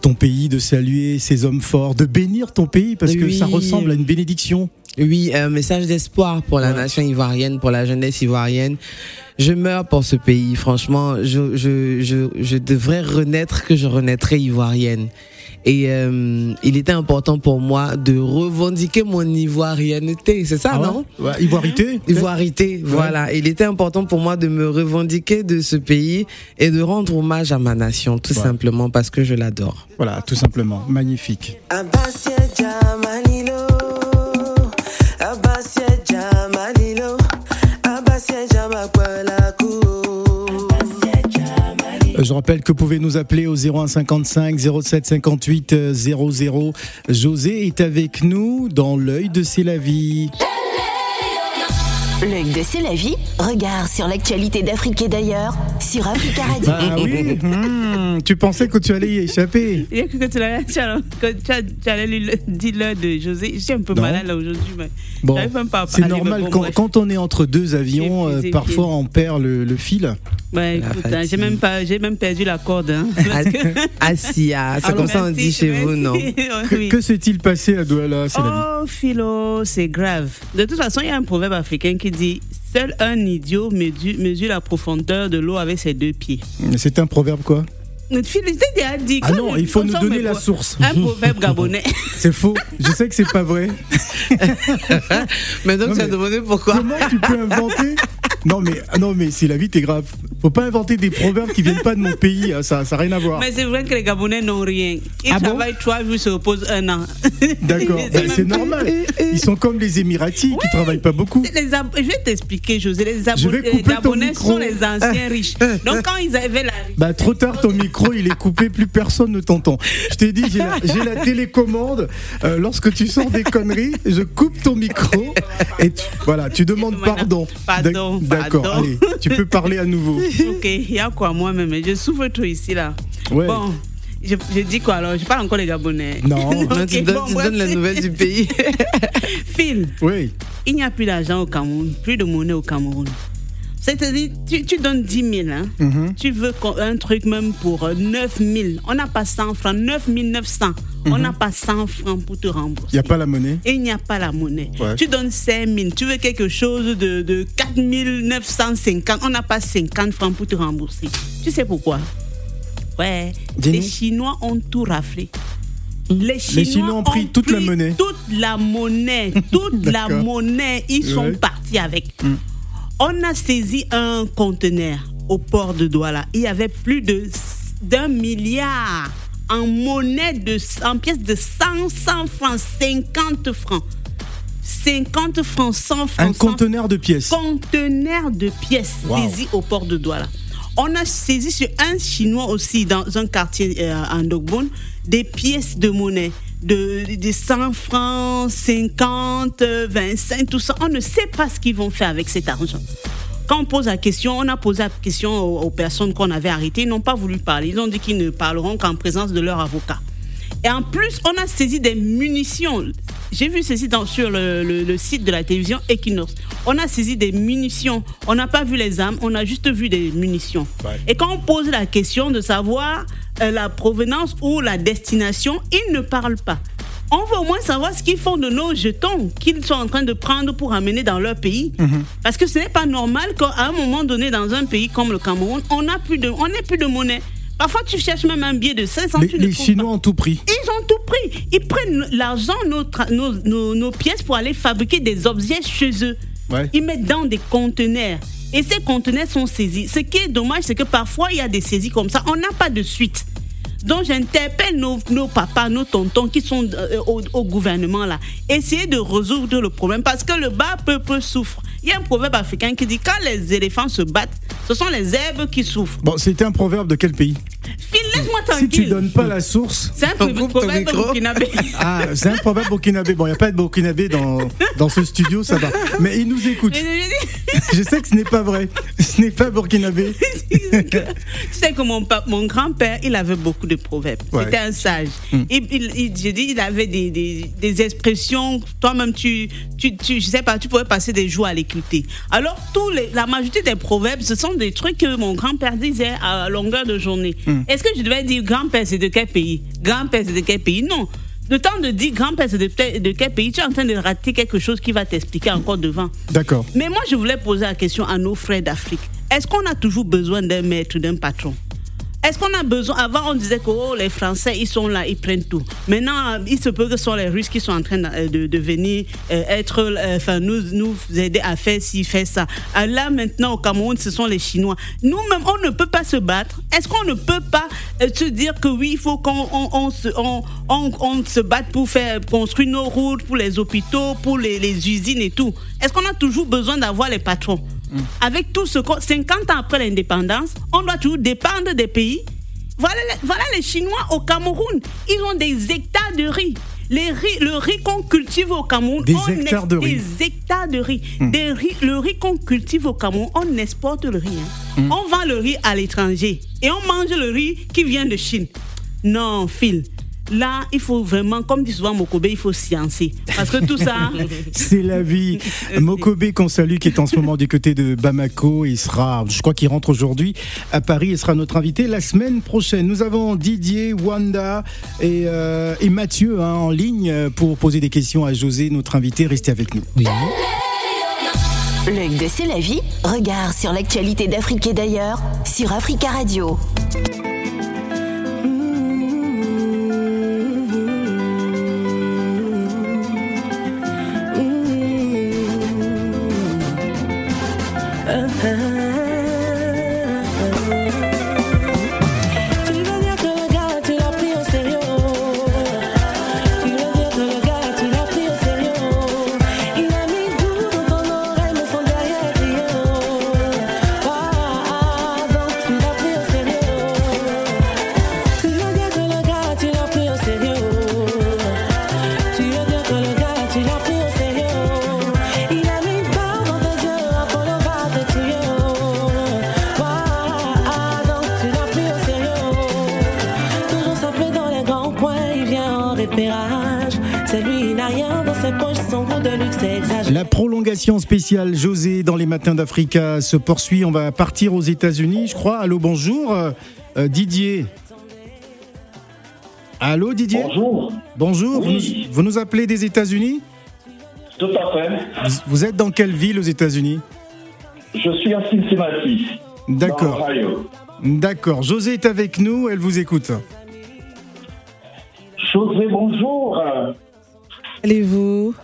ton pays, de saluer ces hommes forts, de bénir ton pays, parce que ça ressemble à une bénédiction. Oui, un message d'espoir pour la nation ivoirienne, pour la jeunesse ivoirienne. Je meurs pour ce pays, franchement. Je, je, je, je devrais renaître que je renaîtrai ivoirienne. Et euh, il était important pour moi de revendiquer mon ivoirienneté, c'est ça, Ah non? Ouais, Ivoirité Ivoirité, voilà. Il était important pour moi de me revendiquer de ce pays et de rendre hommage à ma nation, tout Ouais. simplement parce que je l'adore. Voilà, tout simplement. Magnifique. Je rappelle que vous pouvez nous appeler au 0155 07 58 euh, 00. José est avec nous dans l'œil de C'est la vie. L'œil de C'est la vie, regard sur l'actualité d'Afrique et d'ailleurs sur Africa Radio. Bah oui, hmm, tu pensais que tu allais y échapper. Il y a que tu allais lui dire l'heure de José. Je suis un peu Non. malade là aujourd'hui, mais Bon, même pas c'est normal bon, quand, on est entre deux avions, euh, parfois on perd le, le fil. Ouais, écoute, hein, j'ai même pas, j'ai même perdu la corde. Hein, parce que- Assia, c'est Alors, comme ça on dit chez vous, non? Que, Oui. que s'est-il passé à Douala C'est la vie? Oh, Philo, c'est grave. De toute façon, il y a un proverbe africain qui dit Seul un idiot mesure, mesure la profondeur de l'eau avec ses deux pieds. C'est un proverbe quoi? Ah non, il faut nous on donner me la source. Un proverbe gabonais. C'est faux. Je sais que c'est pas vrai. Mais donc tu as demandé pourquoi Comment tu peux inventer Non mais ah non mais c'est la vie, t'es grave. Faut pas inventer des proverbes qui viennent pas de mon pays. hein, Ça, ça a rien à voir. Mais c'est vrai que les Gabonais n'ont rien. Ils Ah bon travaillent trois jours, se reposent un an. D'accord. C'est Bah, pas- normal. Ils sont comme les Émiratis qui travaillent pas beaucoup. Les Je vais t'expliquer, José. Les, Abo- Je vais les couper ton Gabonais micro. sont les anciens riches. Donc quand ils avaient la Bah trop tard, ton micro il est coupé, plus personne ne t'entend. Je t'ai dit, j'ai la, télécommande. Euh, lorsque tu sors des conneries, je coupe ton micro et tu, voilà, tu demandes pardon. Pardon, D'ac- D'accord, allez, tu peux parler à nouveau. Ok, il y a quoi moi-même Je souffre trop ici là. Ouais. Bon, je, je dis quoi alors? Je parle encore les Gabonais. Non. Non, tu Ok, donnes, bon, tu donnes la nouvelle du pays. Phil, Oui. il n'y a plus d'argent au Cameroun, plus de monnaie au Cameroun. C'est-à-dire, tu, tu donnes 10 000, hein? Mhm. tu veux un truc même pour euh, 9 000. On n'a pas 100 francs, 9 900. On Mhm. n'a pas 100 francs pour te rembourser. Il n'y a pas la monnaie? Et il n'y a pas la monnaie. Ouais. Tu donnes 5 000, tu veux quelque chose de, de 4 950. On n'a pas 50 francs pour te rembourser. Tu sais pourquoi? Ouais, les Chinois ont tout raflé. Les Chinois, Chinois ont pris toute la monnaie. Toute la monnaie, toute la monnaie, ils sont Ouais. partis avec. Mm. On a saisi un conteneur au port de Douala. Il y avait plus de d'un milliard en monnaie de en pièces de 100, 100 francs, 50 francs. 50 francs, 100 francs. Un 100 conteneur de pièces. conteneur de pièces Wow. saisi au port de Douala. On a saisi sur un Chinois aussi dans un quartier euh, en Dogbon des pièces de monnaie de, de 100 francs, 50, euh, 25, tout ça. On ne sait pas ce qu'ils vont faire avec cet argent. Quand on pose la question, on a posé la question aux personnes qu'on avait arrêtées, ils n'ont pas voulu parler. Ils ont dit qu'ils ne parleront qu'en présence de leur avocat. Et en plus, on a saisi des munitions. J'ai vu ceci dans, sur le, le- le site de la télévision Equinox. On a saisi des munitions. On n'a pas vu les armes, on a juste vu des munitions. Ouais. Et quand on pose la question de savoir euh, la provenance ou la destination, ils ne parlent pas. On veut au moins savoir ce qu'ils font de nos jetons qu'ils sont en train de prendre pour amener dans leur pays. Mhm. Parce que ce n'est pas normal qu'à un moment donné, dans un pays comme le Cameroun, on n'a plus de, on n'ait plus de monnaie. Parfois, tu cherches même un billet de 500, Les, tu les Chinois ont tout pris. ils ont tout pris. Ils prennent l'argent, nos, tra- nos, nos- nos pièces pour aller fabriquer des objets chez eux. Ouais. Ils mettent dans des conteneurs. Et ces conteneurs sont saisis. Ce qui est dommage, c'est que parfois, il y a des saisies comme ça. On n'a pas de suite. Donc, j'interpelle nos, nos papas, nos tontons qui sont euh, au, au gouvernement là. Essayez de résoudre le problème parce que le bas peuple souffre. Il y a un proverbe africain qui dit quand les éléphants se battent, ce sont les herbes qui souffrent. Bon, c'était un proverbe de quel pays? Phil, laisse-moi Si tu tranquille. donnes pas la source. C'est un proverbe burkinabé. Ah, c'est un proverbe burkinabé. Bon, il n'y a pas de burkinabé dans, dans ce studio, ça va. Mais il nous écoute. Je sais que ce n'est pas vrai. Ce n'est pas burkinabé. tu sais que mon, mon grand-père, il avait beaucoup de proverbes. Ouais. C'était un sage. Hmm. Il, il- il- je dis, il avait des, des, des expressions. Toi-même, tu, tu, tu, je sais pas, tu pouvais passer des jours à l'écouter. Alors, tous les, la majorité des proverbes, ce sont des trucs que mon grand-père disait à longueur de journée. Hmm. Est-ce que je devais dire grand-père, c'est de quel pays? Grand-père, c'est de quel pays? Non. Le temps de dire grand-père, c'est de, de quel pays, tu es en train de rater quelque chose qui va t'expliquer encore devant. D'accord. Mais moi, je voulais poser la question à nos frères d'Afrique. Est-ce qu'on a toujours besoin d'un maître, d'un patron? Est-ce qu'on a besoin Avant, on disait que oh, les Français, ils sont là, ils prennent tout. Maintenant, il se peut que ce sont les Russes qui sont en train de, de venir euh, être, euh, enfin, nous, nous aider à faire ci, faire ça. Là, maintenant, au Cameroun, ce sont les Chinois. Nous-mêmes, on ne peut pas se battre. Est-ce qu'on ne peut pas euh, se dire que oui, il faut qu'on on, on se, on, on- se batte pour faire construire nos routes, pour les hôpitaux, pour les usines et tout? Est-ce qu'on a toujours besoin d'avoir les patrons? Avec tout ce qu'on. 50 ans après l'indépendance, on doit toujours dépendre des pays. Voilà, les- voilà les Chinois au Cameroun. Ils ont des hectares de riz. Les riz le riz qu'on cultive au Cameroun, Des on hectares de riz. Des hectares de riz. Des riz- le riz qu'on cultive au Cameroun, on exporte le riz. hein. Hmm. On vend le riz à l'étranger et on mange le riz qui vient de Chine. Non, Phil. Là, il faut vraiment, comme dit souvent Mokobe, il faut sciencer. Parce que tout ça. C'est la vie. Mokobe qu'on salue, qui est en ce moment du côté de Bamako, il sera, je crois qu'il rentre aujourd'hui à Paris, il sera notre invité la semaine prochaine. Nous avons Didier, Wanda et, euh, et Mathieu hein, en ligne pour poser des questions à José, notre invité. Restez avec nous. L'œil de C'est la vie, regard sur l'actualité d'Afrique et d'ailleurs sur Africa Radio. Prolongation spéciale José dans les matins d'Africa se poursuit. On va partir aux États-Unis, je crois. Allô, bonjour. Euh, Didier. Allô, Didier Bonjour. Bonjour. Vous, nous, vous nous appelez des États-Unis Tout à fait. vous, vous êtes dans quelle ville aux États-Unis Je suis à Cincinnati. D'accord. D'accord. José est avec nous, elle vous écoute. José, bonjour. Allez-vous?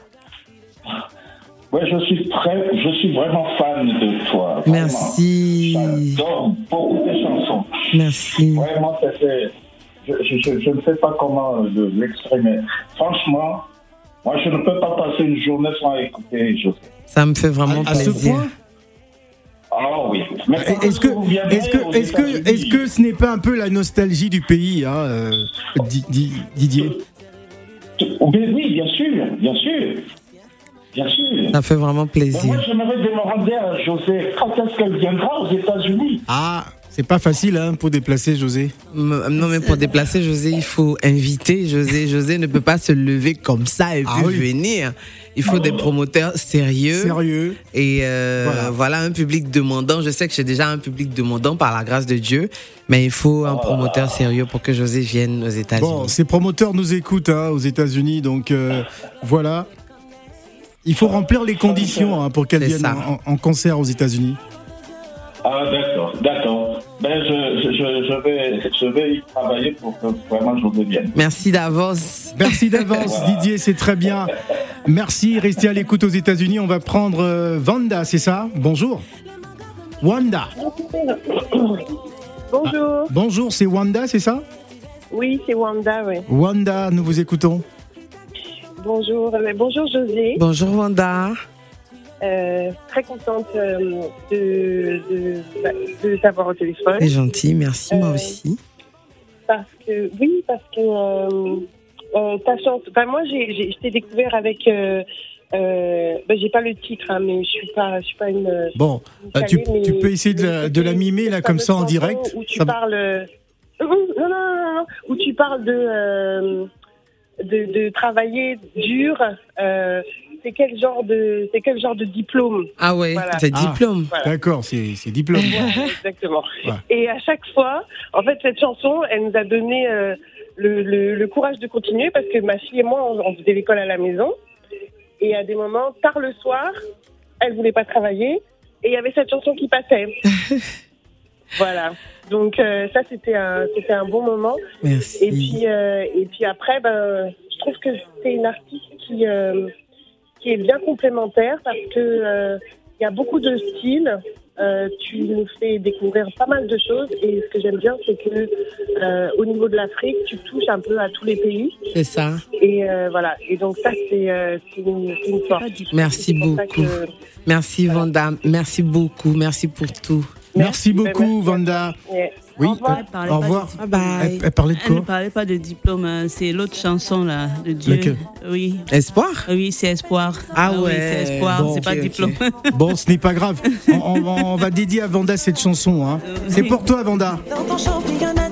Ouais, je suis très, je suis vraiment fan de toi. vraiment. Merci. J'adore beaucoup de chansons. Merci. Vraiment, ça fait, je, je, je, je ne sais pas comment le- l'exprimer. Franchement, moi, je ne peux pas passer une journée sans écouter José. Ça me fait vraiment À ce plaisir. point Ah oui. Est-ce que, est-ce que, est-ce que, est-ce que ce n'est pas un peu la nostalgie du pays, hein, euh, Di- Di- Didier? Oui, bien sûr, bien sûr. Bien sûr. Ça fait vraiment Mais plaisir. moi, j'aimerais demander à José quand est-ce qu'elle viendra aux États-Unis? Ah, C'est pas facile hein, pour déplacer José. Non, mais pour déplacer José, il faut inviter José. José ne peut pas se lever comme ça et puis Ah oui. venir. Il faut des promoteurs sérieux. Sérieux. Et euh, Voilà. voilà. un public demandant. Je sais que j'ai déjà un public demandant par la grâce de Dieu, mais il faut un promoteur sérieux pour que José vienne aux États-Unis. Bon, ces promoteurs nous écoutent hein, aux États-Unis, donc euh, voilà. Il faut remplir les conditions hein, pour viennent ça. en, en concert aux États-Unis. Ah, d'accord, d'accord. Ben, je, je, je, je vais, je vais y travailler pour que vraiment je vienne. Merci d'avance. Merci d'avance, Didier, c'est très bien. Merci, restez à l'écoute aux États-Unis. On va prendre euh, Vanda, c'est ça? Bonjour. Wanda. Bonjour. Bonjour, c'est Wanda, c'est ça? Oui, c'est Wanda, oui. Wanda, nous vous écoutons. Bonjour. euh, bonjour José. Bonjour Wanda. Euh, très contente euh, de, de, bah, de t'avoir au téléphone. C'est gentil, merci moi Euh, aussi. Parce que, oui, parce que euh, euh, ta chance. Moi, j'ai, j'ai, je t'ai découvert avec. Euh, euh, ben, j'ai pas le titre, hein, mais je suis pas, je suis pas une. Bon, une euh, tu, peux essayer de la, de la mimer là comme ça en direct. Où tu Ça parles. Non, non, non, non, non, où tu parles de. De, de travailler dur. euh, c'est quel genre de, c'est quel genre de diplôme? Ah ouais, Voilà. c'est Ah, diplôme. Voilà. D'accord, c'est c'est diplôme. Ouais, exactement. Ouais. Et à chaque fois, en fait, cette chanson, elle nous a donné euh, le, le- le courage de continuer parce que ma fille et moi, on, on faisait l'école à la maison. Et à des moments, tard le soir, elle voulait pas travailler et il y avait cette chanson qui passait. voilà. Donc euh, ça, c'était un, c'était un bon moment. Merci. Et puis, euh, et puis après, ben, je trouve que c'est une artiste qui, euh, qui est bien complémentaire parce que euh, il y a beaucoup de styles. Euh, tu nous fais découvrir pas mal de choses et ce que j'aime bien, c'est que euh, au niveau de l'Afrique, tu touches un peu à tous les pays. C'est ça. Et euh, voilà. Et donc ça, c'est euh, c'est une, c'est une force. Merci beaucoup. que- Merci Vanda, merci beaucoup, merci pour tout. Merci beaucoup, Vanda. Oui, Au revoir. euh, au. Elle, elle parlait de Elle ne quoi parlait pas de diplôme, hein, c'est l'autre chanson là, de Dieu. Oui. Espoir? Oui, c'est espoir. Ah oui, ouais. c'est espoir, Bon, c'est pas diplôme. Bon, ce n'est pas grave. On, on- on va dédier à Vanda cette chanson. Hein. C'est pour toi, Vanda. Dans ton championnat,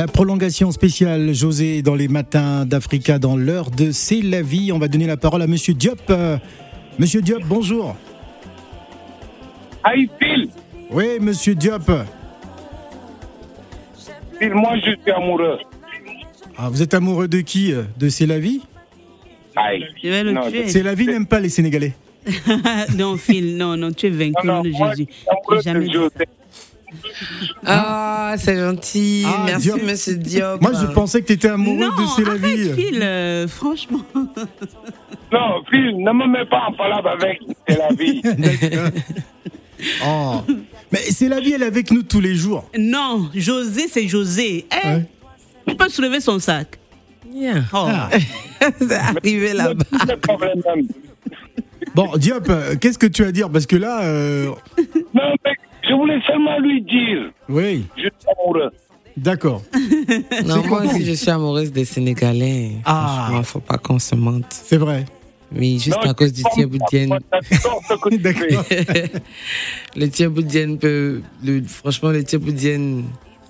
La prolongation spéciale, José, dans les matins d'Africa, dans l'heure de C'est la vie. On va donner la parole à Monsieur Diop. Euh, Monsieur Diop, bonjour. Aïe, Phil, Oui, Monsieur Diop. Phil, moi je suis amoureux. Ah, vous êtes amoureux de qui euh, De C'est la vie? Aïe. C'est la vie n'aime pas les Sénégalais. non, Phil, non, non, tu es vaincu Non, moi, Jésus. je suis amoureux J'ai jamais de dit José. Ah, c'est gentil. Ah, Merci, Diop. monsieur Diop. Moi, je pensais que tu étais amoureux Non, de C'est la arrête, vie. Phil, euh, franchement. Non, Phil, ne me mets pas en palabre avec, c'est la vie. D'accord. Oh. Mais C'est la vie, elle est avec nous tous les jours. Non, José, c'est José. Eh, Ouais. Tu peux soulever son sac. Bien. Oh. Ah. c'est arrivé là-bas. Bon, Diop, euh, qu'est-ce que tu as à dire? Parce que là, euh, Non, mais je voulais seulement lui dire, oui, je suis amoureux. d'accord. Non, moi aussi, je suis amoureuse des Sénégalais. Ah. Franchement, faut pas qu'on se mente. C'est vrai. Oui, juste Non, à cause du c'est tiers pas- boudienne. J'adore ce que tu fais. le tiers boudienne peut, le, franchement, le tiers boudienne,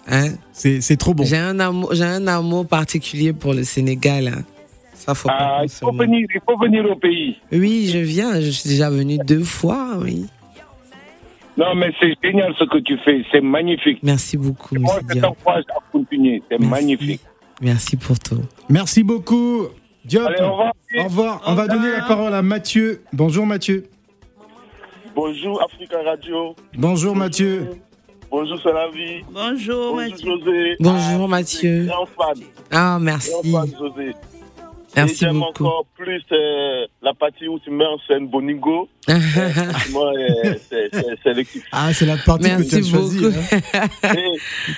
hein. C'est, c'est trop bon. J'ai un amour, j'ai un amour particulier pour le Sénégal, hein. Ça faut pas Ah, il faut venir, il faut venir au pays. Oui, je viens, je suis déjà venue deux fois, oui. Non, mais c'est génial ce que tu fais. C'est magnifique. Merci beaucoup, Moi, je t'encourage à continuer. C'est magnifique. Merci pour tout. Merci beaucoup, Diop. Allez, au revoir. Au revoir. On va donner la parole à Mathieu. Bonjour Mathieu. Bonjour Africa Radio. Bonjour Mathieu. Bonjour c'est la vie. Bonjour, Mathieu. José. Bonjour, Mathieu. Grand fan. Ah, merci. Grand fan José. Merci Et j'aime beaucoup. encore plus euh, la partie où tu mets en scène Boningo. Euh, Moi, euh, c'est- c'est c'est l'équipe. Ah, c'est la partie que tu as choisie. hein.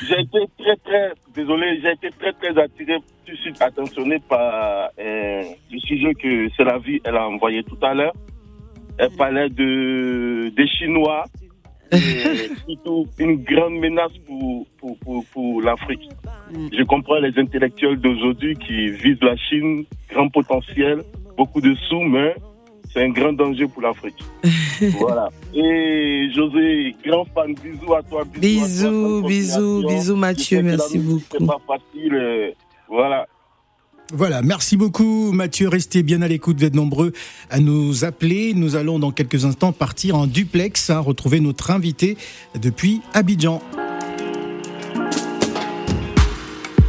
J'ai été très très désolé, j'ai été très très attiré, tout de suite attentionné par euh, le sujet que c'est la vie elle a envoyé tout à l'heure. Elle parlait de des Chinois, et surtout une grande menace pour pour pour, pour l'Afrique. Je comprends les intellectuels d'aujourd'hui qui visent la Chine, grand potentiel, beaucoup de sous, mais c'est un grand danger pour l'Afrique. voilà. Et José, grand fan, bisous à toi. Bisous, à toi, Bisous, bisous, bisous, Mathieu, merci musique, C'est pas facile. euh, voilà. Voilà, merci beaucoup Mathieu, restez bien à l'écoute, vous êtes nombreux à nous appeler. Nous allons dans quelques instants partir en duplex, hein, retrouver notre invité depuis Abidjan.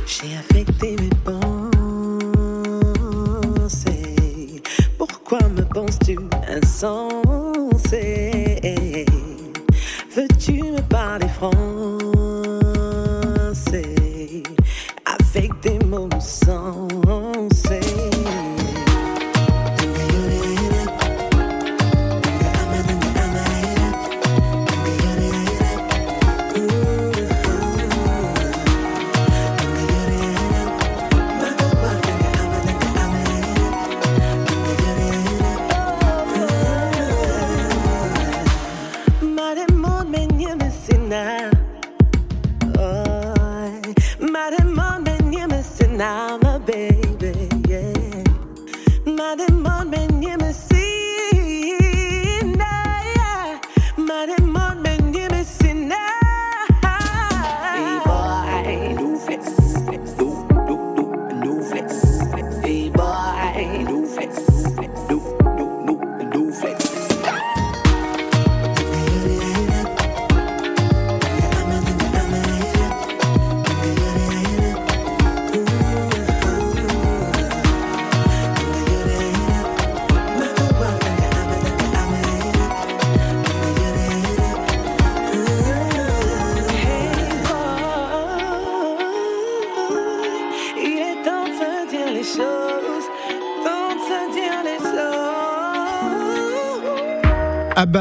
J'ai affecté mes pensées. Pourquoi me penses-tu insensé?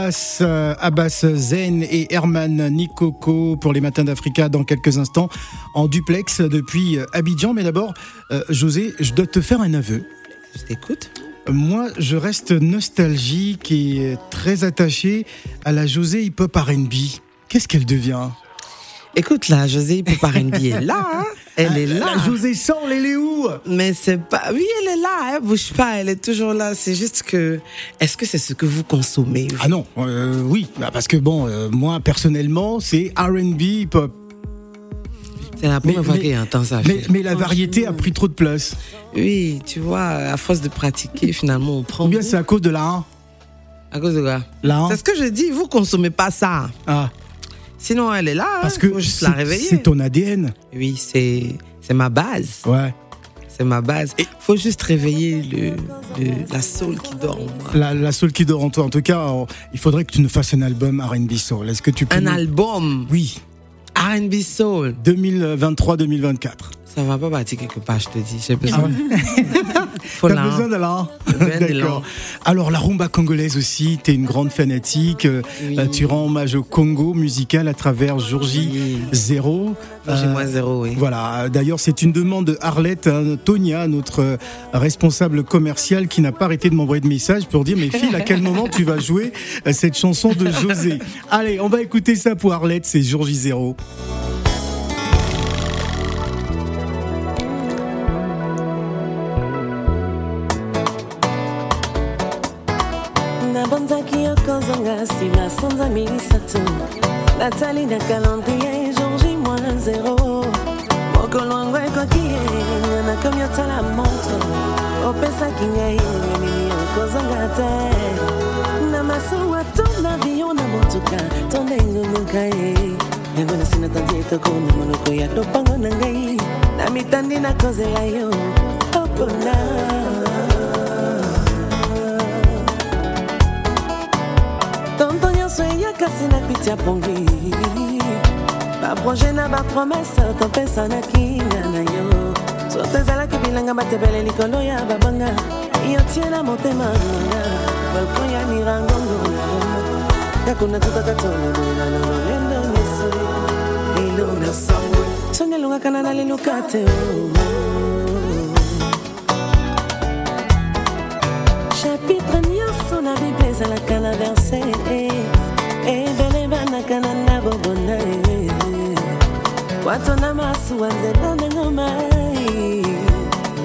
Abbas, euh, Abbas Zen et Herman Nikoko pour les matins d'Africa dans quelques instants en duplex depuis euh, Abidjan. Mais d'abord, euh, José, je dois te faire un aveu. Je t'écoute. Moi, je reste nostalgique et très attaché à la José Hip Hop R&B. Qu'est-ce qu'elle devient? Écoute, la José R&B est là, hein. Elle est là. La José Sol, elle est où? Mais c'est pas. Oui, elle est là. Elle bouge pas. Elle est toujours là. C'est juste que. Est-ce que c'est ce que vous consommez vous? Ah non, euh, oui, bah parce que bon, euh, moi personnellement, c'est R&B hip hop. C'est la première fois qu'il ça. Mais, mais la variété a pris trop de place. Oui, tu vois, à force de pratiquer, finalement, on prend. Ou bien c'est à cause de la 1 À cause de quoi? La C'est ce que je dis. Vous consommez pas ça. Ah. Sinon, elle est là. Parce hein, que faut juste c'est- la réveiller. c'est ton ADN. Oui, c'est ma base. Ouais. C'est ma base. Il faut juste réveiller le, le- la soul qui dort en moi. La, la soul qui dort en toi. En tout cas, il faudrait que tu nous fasses un album R&B soul. Est-ce que tu peux Un nous- album? Oui. R&B soul. 2023-2024. Ça va pas partir quelque part, je te dis. J'ai besoin. Faut T'as besoin de là. D'accord. Alors la rumba congolaise aussi, t'es une grande fanatique. euh, Oui. euh, tu rends hommage au Congo musical à travers Jourgie Zéro. Jourgie moins zéro, oui. Voilà. D'ailleurs, c'est une demande de Arlette hein, Tonia, notre euh, responsable commercial, qui n'a pas arrêté de m'envoyer de messages pour dire, mais fille, à quel moment tu vas jouer euh, cette chanson de José? Allez, on va écouter ça pour Arlette, c'est Jourgie Zéro. Kozanga nsima sanza misato. Natali na calendrier georgi moins zero mokolo yango ekoki ye nakomi otala montre. Opesaki ngai nini okozanga te. Na masuwa to na avion na motuka to ndengonuka ye. Yango nasina tandi etoko na monoko ya lopango na ngai. Na mitandi nakozela yo opona nyonso eya kasi na piti ya pongi baproje na bapromese topesanaki nga na yo soto ezalaki bilanga batebele likolo ya babanga yo tie na motema nanga balkon ya mirangongo kakuna tutaka tolobela na lolendo nyonso lelo na sango songi elongakana na leluka te chapitre nyonso na bible ezalaka na verse ebele banaka na ndabobona wato na masuwa nzela na ngoma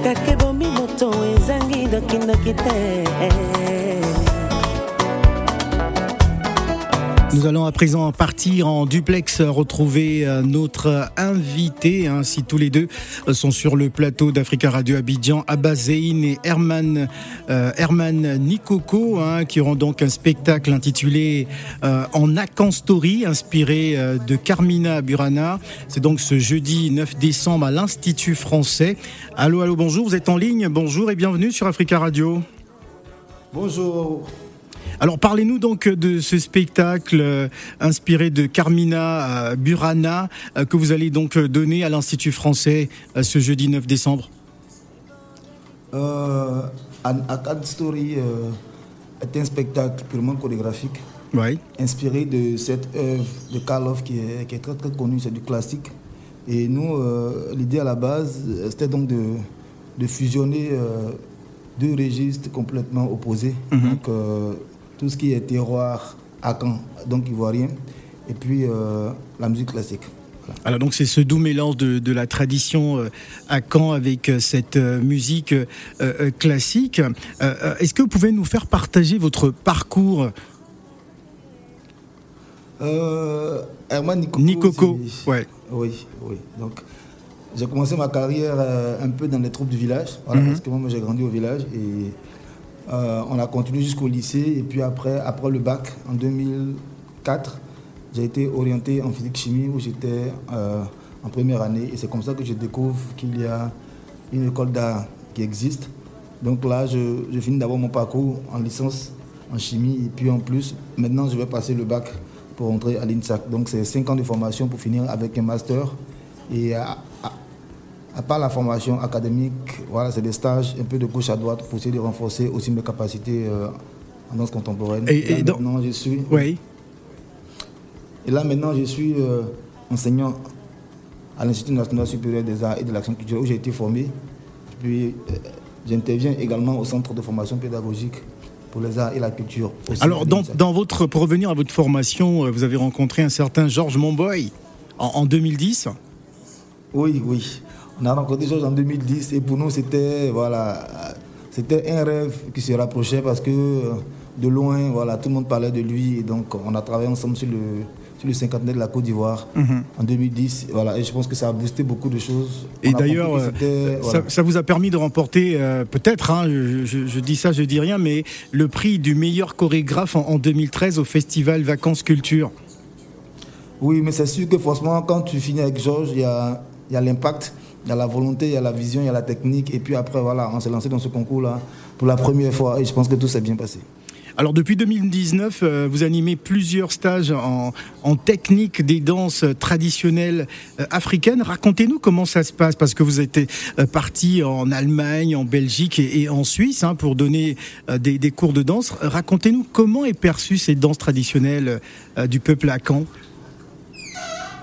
kaka ebomi moto ezangi dokindoki te Nous allons à présent partir en duplex retrouver euh, notre invité. hein, si tous les deux euh, sont sur le plateau d'Africa Radio Abidjan, Abba Zeyn et Herman, euh, Nikoko, hein, qui auront donc un spectacle intitulé En Akan Story, inspiré de Carmina Burana. C'est donc ce jeudi 9 décembre à l'Institut français. Allô, allô, bonjour, vous êtes en ligne. Bonjour et bienvenue sur Africa Radio. Bonjour. Alors parlez-nous donc de ce spectacle euh, inspiré de Carmina euh, Burana euh, que vous allez donc donner à l'Institut français ce jeudi 9 décembre. Euh, An Akkad Story euh, est un spectacle purement chorégraphique Oui. inspiré de cette œuvre de Karloff qui est, qui est très très connue, c'est du classique. Et nous, euh, l'idée à la base, c'était donc de, de fusionner deux registres complètement opposés. Donc euh, tout ce qui est terroir à Caen, donc ivoirien, et puis euh, la musique classique. Alors donc c'est ce doux mélange de, de la tradition euh, à Caen avec euh, cette musique classique. Est-ce que vous pouvez nous faire partager votre parcours? Herman Nikoko. Nikoko, ouais. Oui, oui. Donc, j'ai commencé ma carrière un peu dans les troupes du village, voilà, Mhm. parce que moi, j'ai grandi au village et euh, on a continué jusqu'au lycée. Et puis après, après le bac, en 2004, j'ai été orienté en physique-chimie où j'étais euh, en première année. Et c'est comme ça que je découvre qu'il y a une école d'art qui existe. Donc là, je, finis d'abord mon parcours en licence en chimie. Et puis en plus, maintenant, je vais passer le bac pour entrer à l'INSAC. Donc c'est 5 ans de formation pour finir avec un master. À- part la formation académique, voilà, c'est des stages un peu de gauche à droite pour essayer de renforcer aussi mes capacités euh, en danse contemporaine. Et- là, et donc- maintenant, je suis. Oui. Et là, maintenant, je suis euh, enseignant à l'Institut national supérieur des arts et de l'action culturelle où j'ai été formé. Puis, euh, j'interviens également au centre de formation pédagogique pour les arts et la culture. Alors dans, dans votre, pour revenir à votre formation, euh, vous avez rencontré un certain Georges Monboy en, en 2010. Oui, oui. On a rencontré Georges en 2010 et pour nous, c'était voilà, c'était un rêve qui se rapprochait parce que euh, de loin, voilà, tout le monde parlait de lui et donc on a travaillé ensemble sur le, sur le cinquantenaire de la Côte d'Ivoire Mhm. en 2010. Voilà, et je pense que ça a boosté beaucoup de choses. Et d'ailleurs, euh, ça, vous a permis de remporter, euh, peut-être, hein, je, je- je dis ça, je dis rien, mais le prix du meilleur chorégraphe en, en 2013 au festival Vacances Culture. Oui, mais c'est sûr que forcément, quand tu finis avec Georges, il y a, il y a l'impact, il y a la volonté, il y a la vision, il y a la technique. Et puis après, voilà, on s'est lancé dans ce concours-là pour la première fois et je pense que tout s'est bien passé. Alors depuis 2019, euh, vous animez plusieurs stages en, en technique des danses traditionnelles euh, africaines. Racontez-nous comment ça se passe, parce que vous êtes euh, parti en Allemagne, en Belgique et, et en Suisse hein, pour donner des, des cours de danse. Racontez-nous comment est perçue cette danse traditionnelle euh, du peuple à Caen.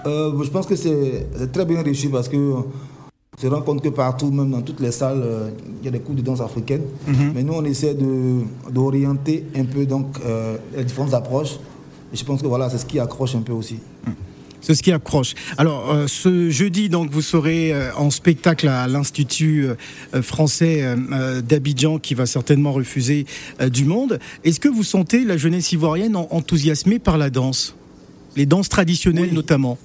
Euh, je pense que c'est c'est très bien réussi parce que on se rend compte que partout, même dans toutes les salles, euh, il y a des cours de danse africaine. Mhm. Mais nous, on essaie de- d'orienter un peu donc, euh, les différentes approches. Et je pense que voilà, c'est ce qui accroche un peu aussi. C'est ce qui accroche. Alors, euh, ce jeudi, donc, vous serez euh, en spectacle à l'Institut euh, français d'Abidjan, qui va certainement refuser du monde. Est-ce que vous sentez la jeunesse ivoirienne en- enthousiasmée par la danse? Les danses traditionnelles, notamment?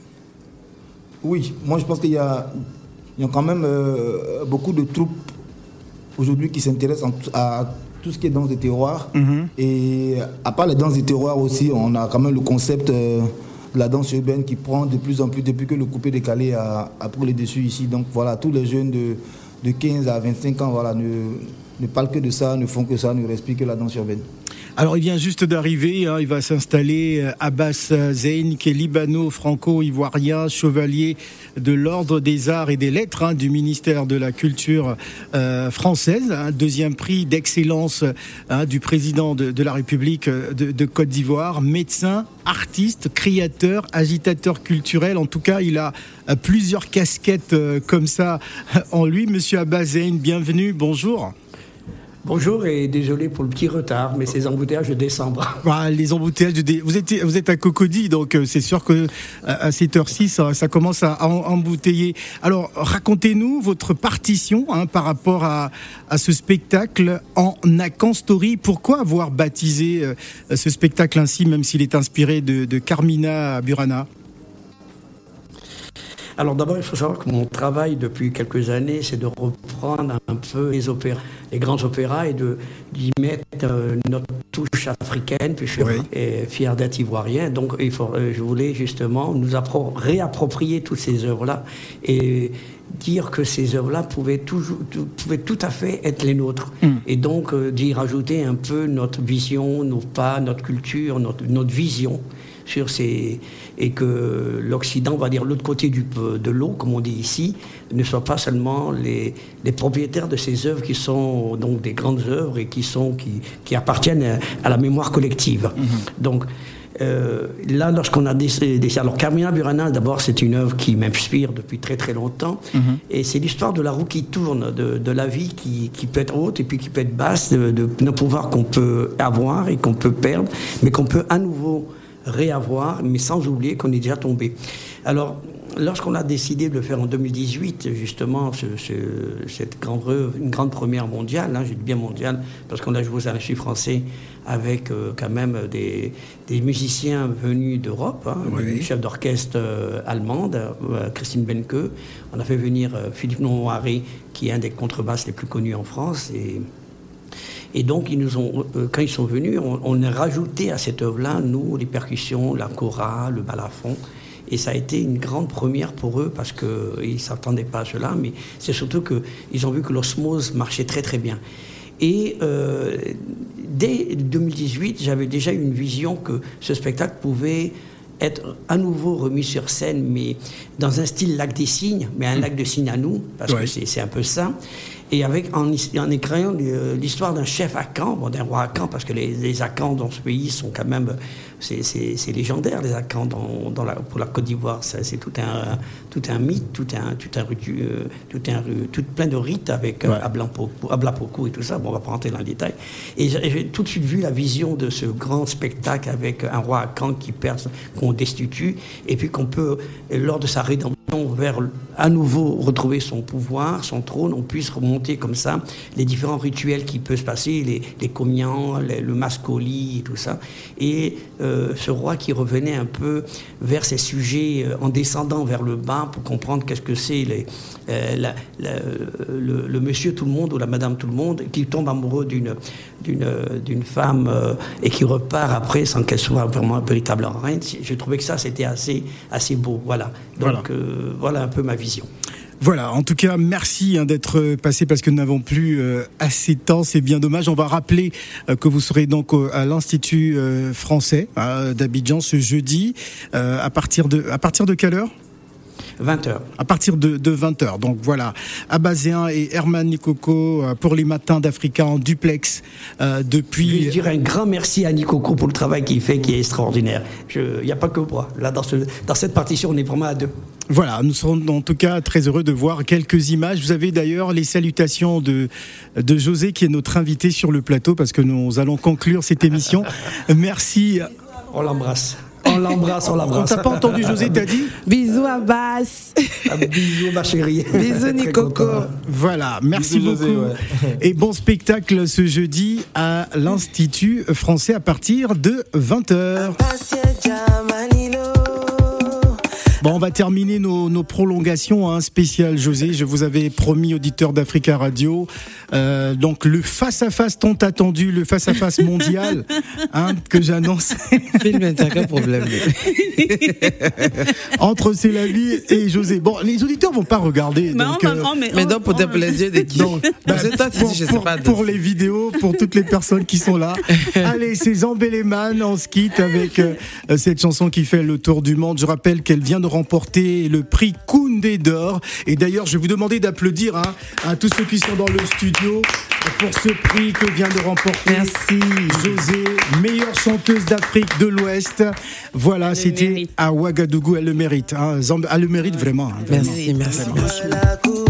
Oui, moi je pense qu'il y a, il y a quand même euh, beaucoup de troupes aujourd'hui qui s'intéressent en- à tout ce qui est danse des terroirs. Et à part les danses des terroirs aussi, on a quand même le concept euh, de la danse urbaine qui prend de plus en plus depuis que le coupé décalé a, a pris le dessus ici. Donc voilà, tous les jeunes de, de 15 à 25 ans voilà, ne, ne parlent que de ça, ne font que ça, ne respirent que la danse urbaine. Alors, il vient juste d'arriver, hein, il va s'installer euh, Abbas Zeyn, qui est libano-franco-ivoirien, chevalier de l'Ordre des Arts et des Lettres hein, du ministère de la Culture euh, française, hein, deuxième prix d'excellence du président de, la République euh, de, Côte d'Ivoire, médecin, artiste, créateur, agitateur culturel. En tout cas, il a euh, plusieurs casquettes euh, comme ça en lui. Monsieur Abbas Zeyn, bienvenue, bonjour. Bonjour et désolé pour le petit retard, mais ces embouteillages de décembre. Ah, les embouteillages de vous êtes vous êtes à Cocody donc euh, c'est sûr que euh, à cette heure-ci ça, commence à em- embouteiller. Alors racontez-nous votre partition hein, par rapport à, ce spectacle en Nakan Story. Pourquoi avoir baptisé euh, ce spectacle ainsi même s'il est inspiré de Carmina Burana? Alors d'abord, il faut savoir que mon travail depuis quelques années, c'est de reprendre un peu les opéras, les grands opéras et de d'y mettre euh, notre touche africaine. Puis je suis fier d'être ivoirien, donc il faut, euh, je voulais justement nous appro- réapproprier toutes ces œuvres-là et dire que ces œuvres-là pouvaient, toujours, tout, pouvaient tout à fait être les nôtres. Et donc euh, d'y rajouter un peu notre vision, nos pas, notre culture, notre, notre vision sur ces et que l'Occident, on va dire l'autre côté du, de l'eau, comme on dit ici, ne soit pas seulement les, les propriétaires de ces œuvres qui sont donc des grandes œuvres et qui sont qui, qui appartiennent à, à la mémoire collective. Donc euh, là, lorsqu'on a décidé, alors Carmina Burana, d'abord, c'est une œuvre qui m'inspire depuis très très longtemps, et c'est l'histoire de la roue qui tourne, de, de la vie qui, qui peut être haute et puis qui peut être basse, de, de nos pouvoirs qu'on peut avoir et qu'on peut perdre, mais qu'on peut à nouveau réavoir, mais sans oublier qu'on est déjà tombé. Alors, lorsqu'on a décidé de le faire en 2018, justement, ce- ce- cette grande une grande première mondiale, hein, je dis bien mondiale, parce qu'on a joué aux Institut français avec euh, quand même des, des musiciens venus d'Europe, hein, une chef d'orchestre euh, allemande, euh, Christine Benke. On a fait venir euh, Philippe Noiré, qui est un des contrebasses les plus connus en France, et et donc, euh, quand ils sont venus, on, on a rajouté à cette œuvre-là, nous, les percussions, la cora, le balafon. Et ça a été une grande première pour eux parce qu'ils ne s'attendaient pas à cela, mais c'est surtout qu'ils ont vu que l'osmose marchait très très bien. Et euh, dès 2018, j'avais déjà une vision que ce spectacle pouvait être à nouveau remis sur scène, mais dans un style lac des signes, mais un lac de signes à nous, parce Ouais. que c'est un peu ça. Et avec, en, en écrivant euh, l'histoire d'un chef à Caen, bon, d'un roi à Caen, parce que les, les Akans dans ce pays sont quand même. C'est légendaire, les Akans dans, dans la, pour la Côte d'Ivoire. C'est tout un, tout un mythe, tout un, tout un, euh, tout un, tout plein de rites avec euh, Ablapoko et tout ça. Bon, on va pas rentrer dans le détail. Et j'ai tout de suite vu la vision de ce grand spectacle avec un roi à Caen qui perd, qu'on destitue, et puis qu'on peut, lors de sa rédemption, vers à nouveau retrouver son pouvoir, son trône, on puisse remonter comme ça les différents rituels qui peuvent se passer, les, les comians, les- le mascoli et tout ça. Et euh, ce roi qui revenait un peu vers ses sujets euh, en descendant vers le bas pour comprendre qu'est-ce que c'est les, euh, la- la- le, le monsieur tout le monde ou la madame tout le monde qui tombe amoureux d'une d'une d'une femme et qui repart après sans qu'elle soit vraiment une véritable reine. Je trouvais que ça c'était assez assez beau. Voilà. Donc euh, voilà un peu ma vision. Voilà, en tout cas, merci hein, d'être passé parce que nous n'avons plus euh, assez de temps. C'est bien dommage. On va rappeler euh, que vous serez donc à l'Institut euh, français euh, d'Abidjan ce jeudi. À partir de à partir de quelle heure? 20h. À partir de, de 20h. Donc voilà, Abazéen et Herman Nikoko euh, pour les matins d'Africa en duplex euh, Je depuis. veux dire un grand merci à Nikoko pour le travail qu'il fait, qui est extraordinaire. Il n'y a pas que moi. Là, dans, ce, dans cette partition, on est vraiment à deux. Voilà, nous serons en tout cas très heureux de voir quelques images. Vous avez d'ailleurs les salutations de, de José qui est notre invité sur le plateau parce que nous allons conclure cette émission. Merci. On l'embrasse. On l'embrasse, on On l'embrasse. t'a pas entendu, José, t'as dit Bisous Abbas. Bisous, ma chérie. Bisous Nicoco. Voilà, merci Bisous, José, beaucoup. ouais. Et bon spectacle ce jeudi à l'Institut français à partir de 20h. Bon, on va terminer nos, nos prolongations hein, spéciales, José. Je vous avais promis, auditeur d'Africa Radio, euh, donc le face-à-face tant attendu, le face-à-face mondial hein, que j'annonce. Film, qu'un problème. Entre C'est la vie et José. Bon, les auditeurs vont pas regarder. Mais donc, on on met- Mais donc, pour tes plaisirs de qui Donc, bah, toi pour, dis, je sais pour- pas. pour les vidéos, pour toutes les personnes qui sont là. Allez, c'est Zambeleman. On se quitte avec euh, cette chanson qui fait le tour du monde. Je rappelle qu'elle vient de remporter le prix Koundé d'or. Et d'ailleurs, je vais vous demander d'applaudir hein, à tous ceux qui sont dans le studio pour ce prix que vient de remporter José, meilleure chanteuse d'Afrique de l'Ouest. Voilà, c'était à Ouagadougou. Elle le mérite. hein. Elle le mérite vraiment. hein, vraiment. Merci, merci, merci.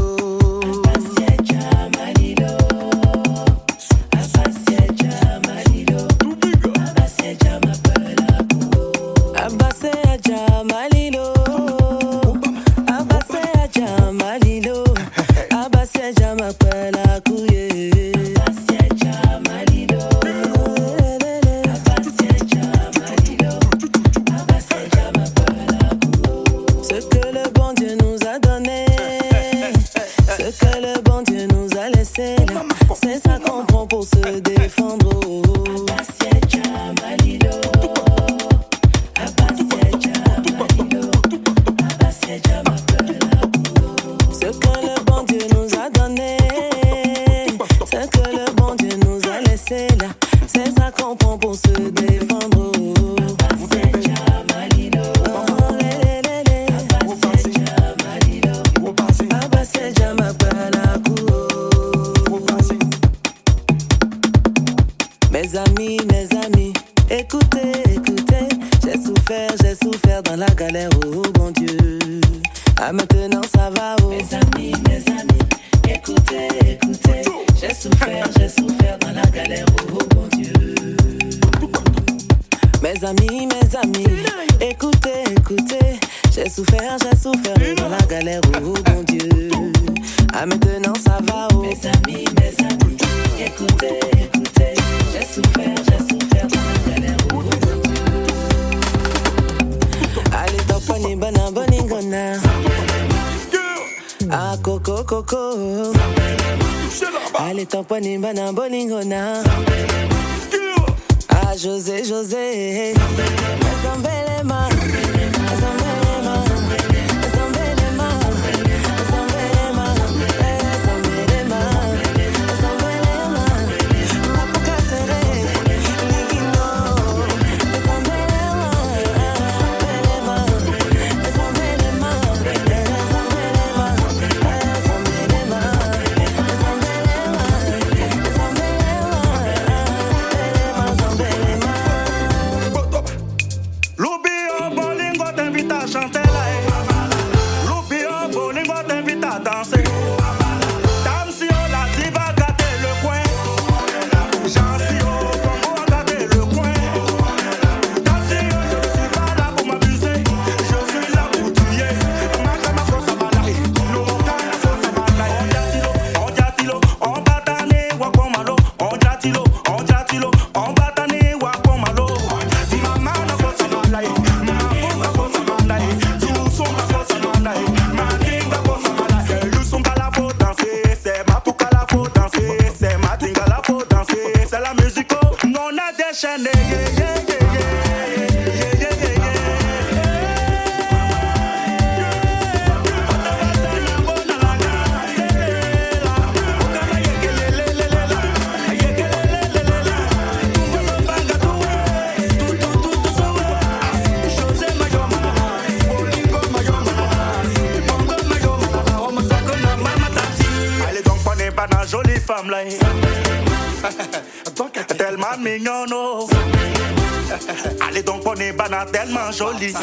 Jolie.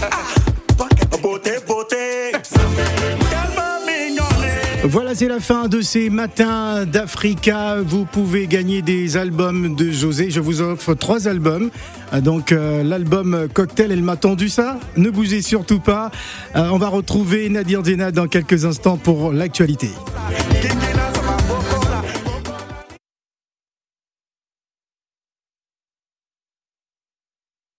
Ah, Beauté, beauté. Voilà, c'est la fin de ces matins d'Africa. Vous pouvez gagner des albums de José. Je vous offre trois albums. Euh, Donc euh, l'album Cocktail, elle m'a tendu ça. Ne bougez surtout pas. Euh, on va retrouver Nadir Dena dans quelques instants pour l'actualité.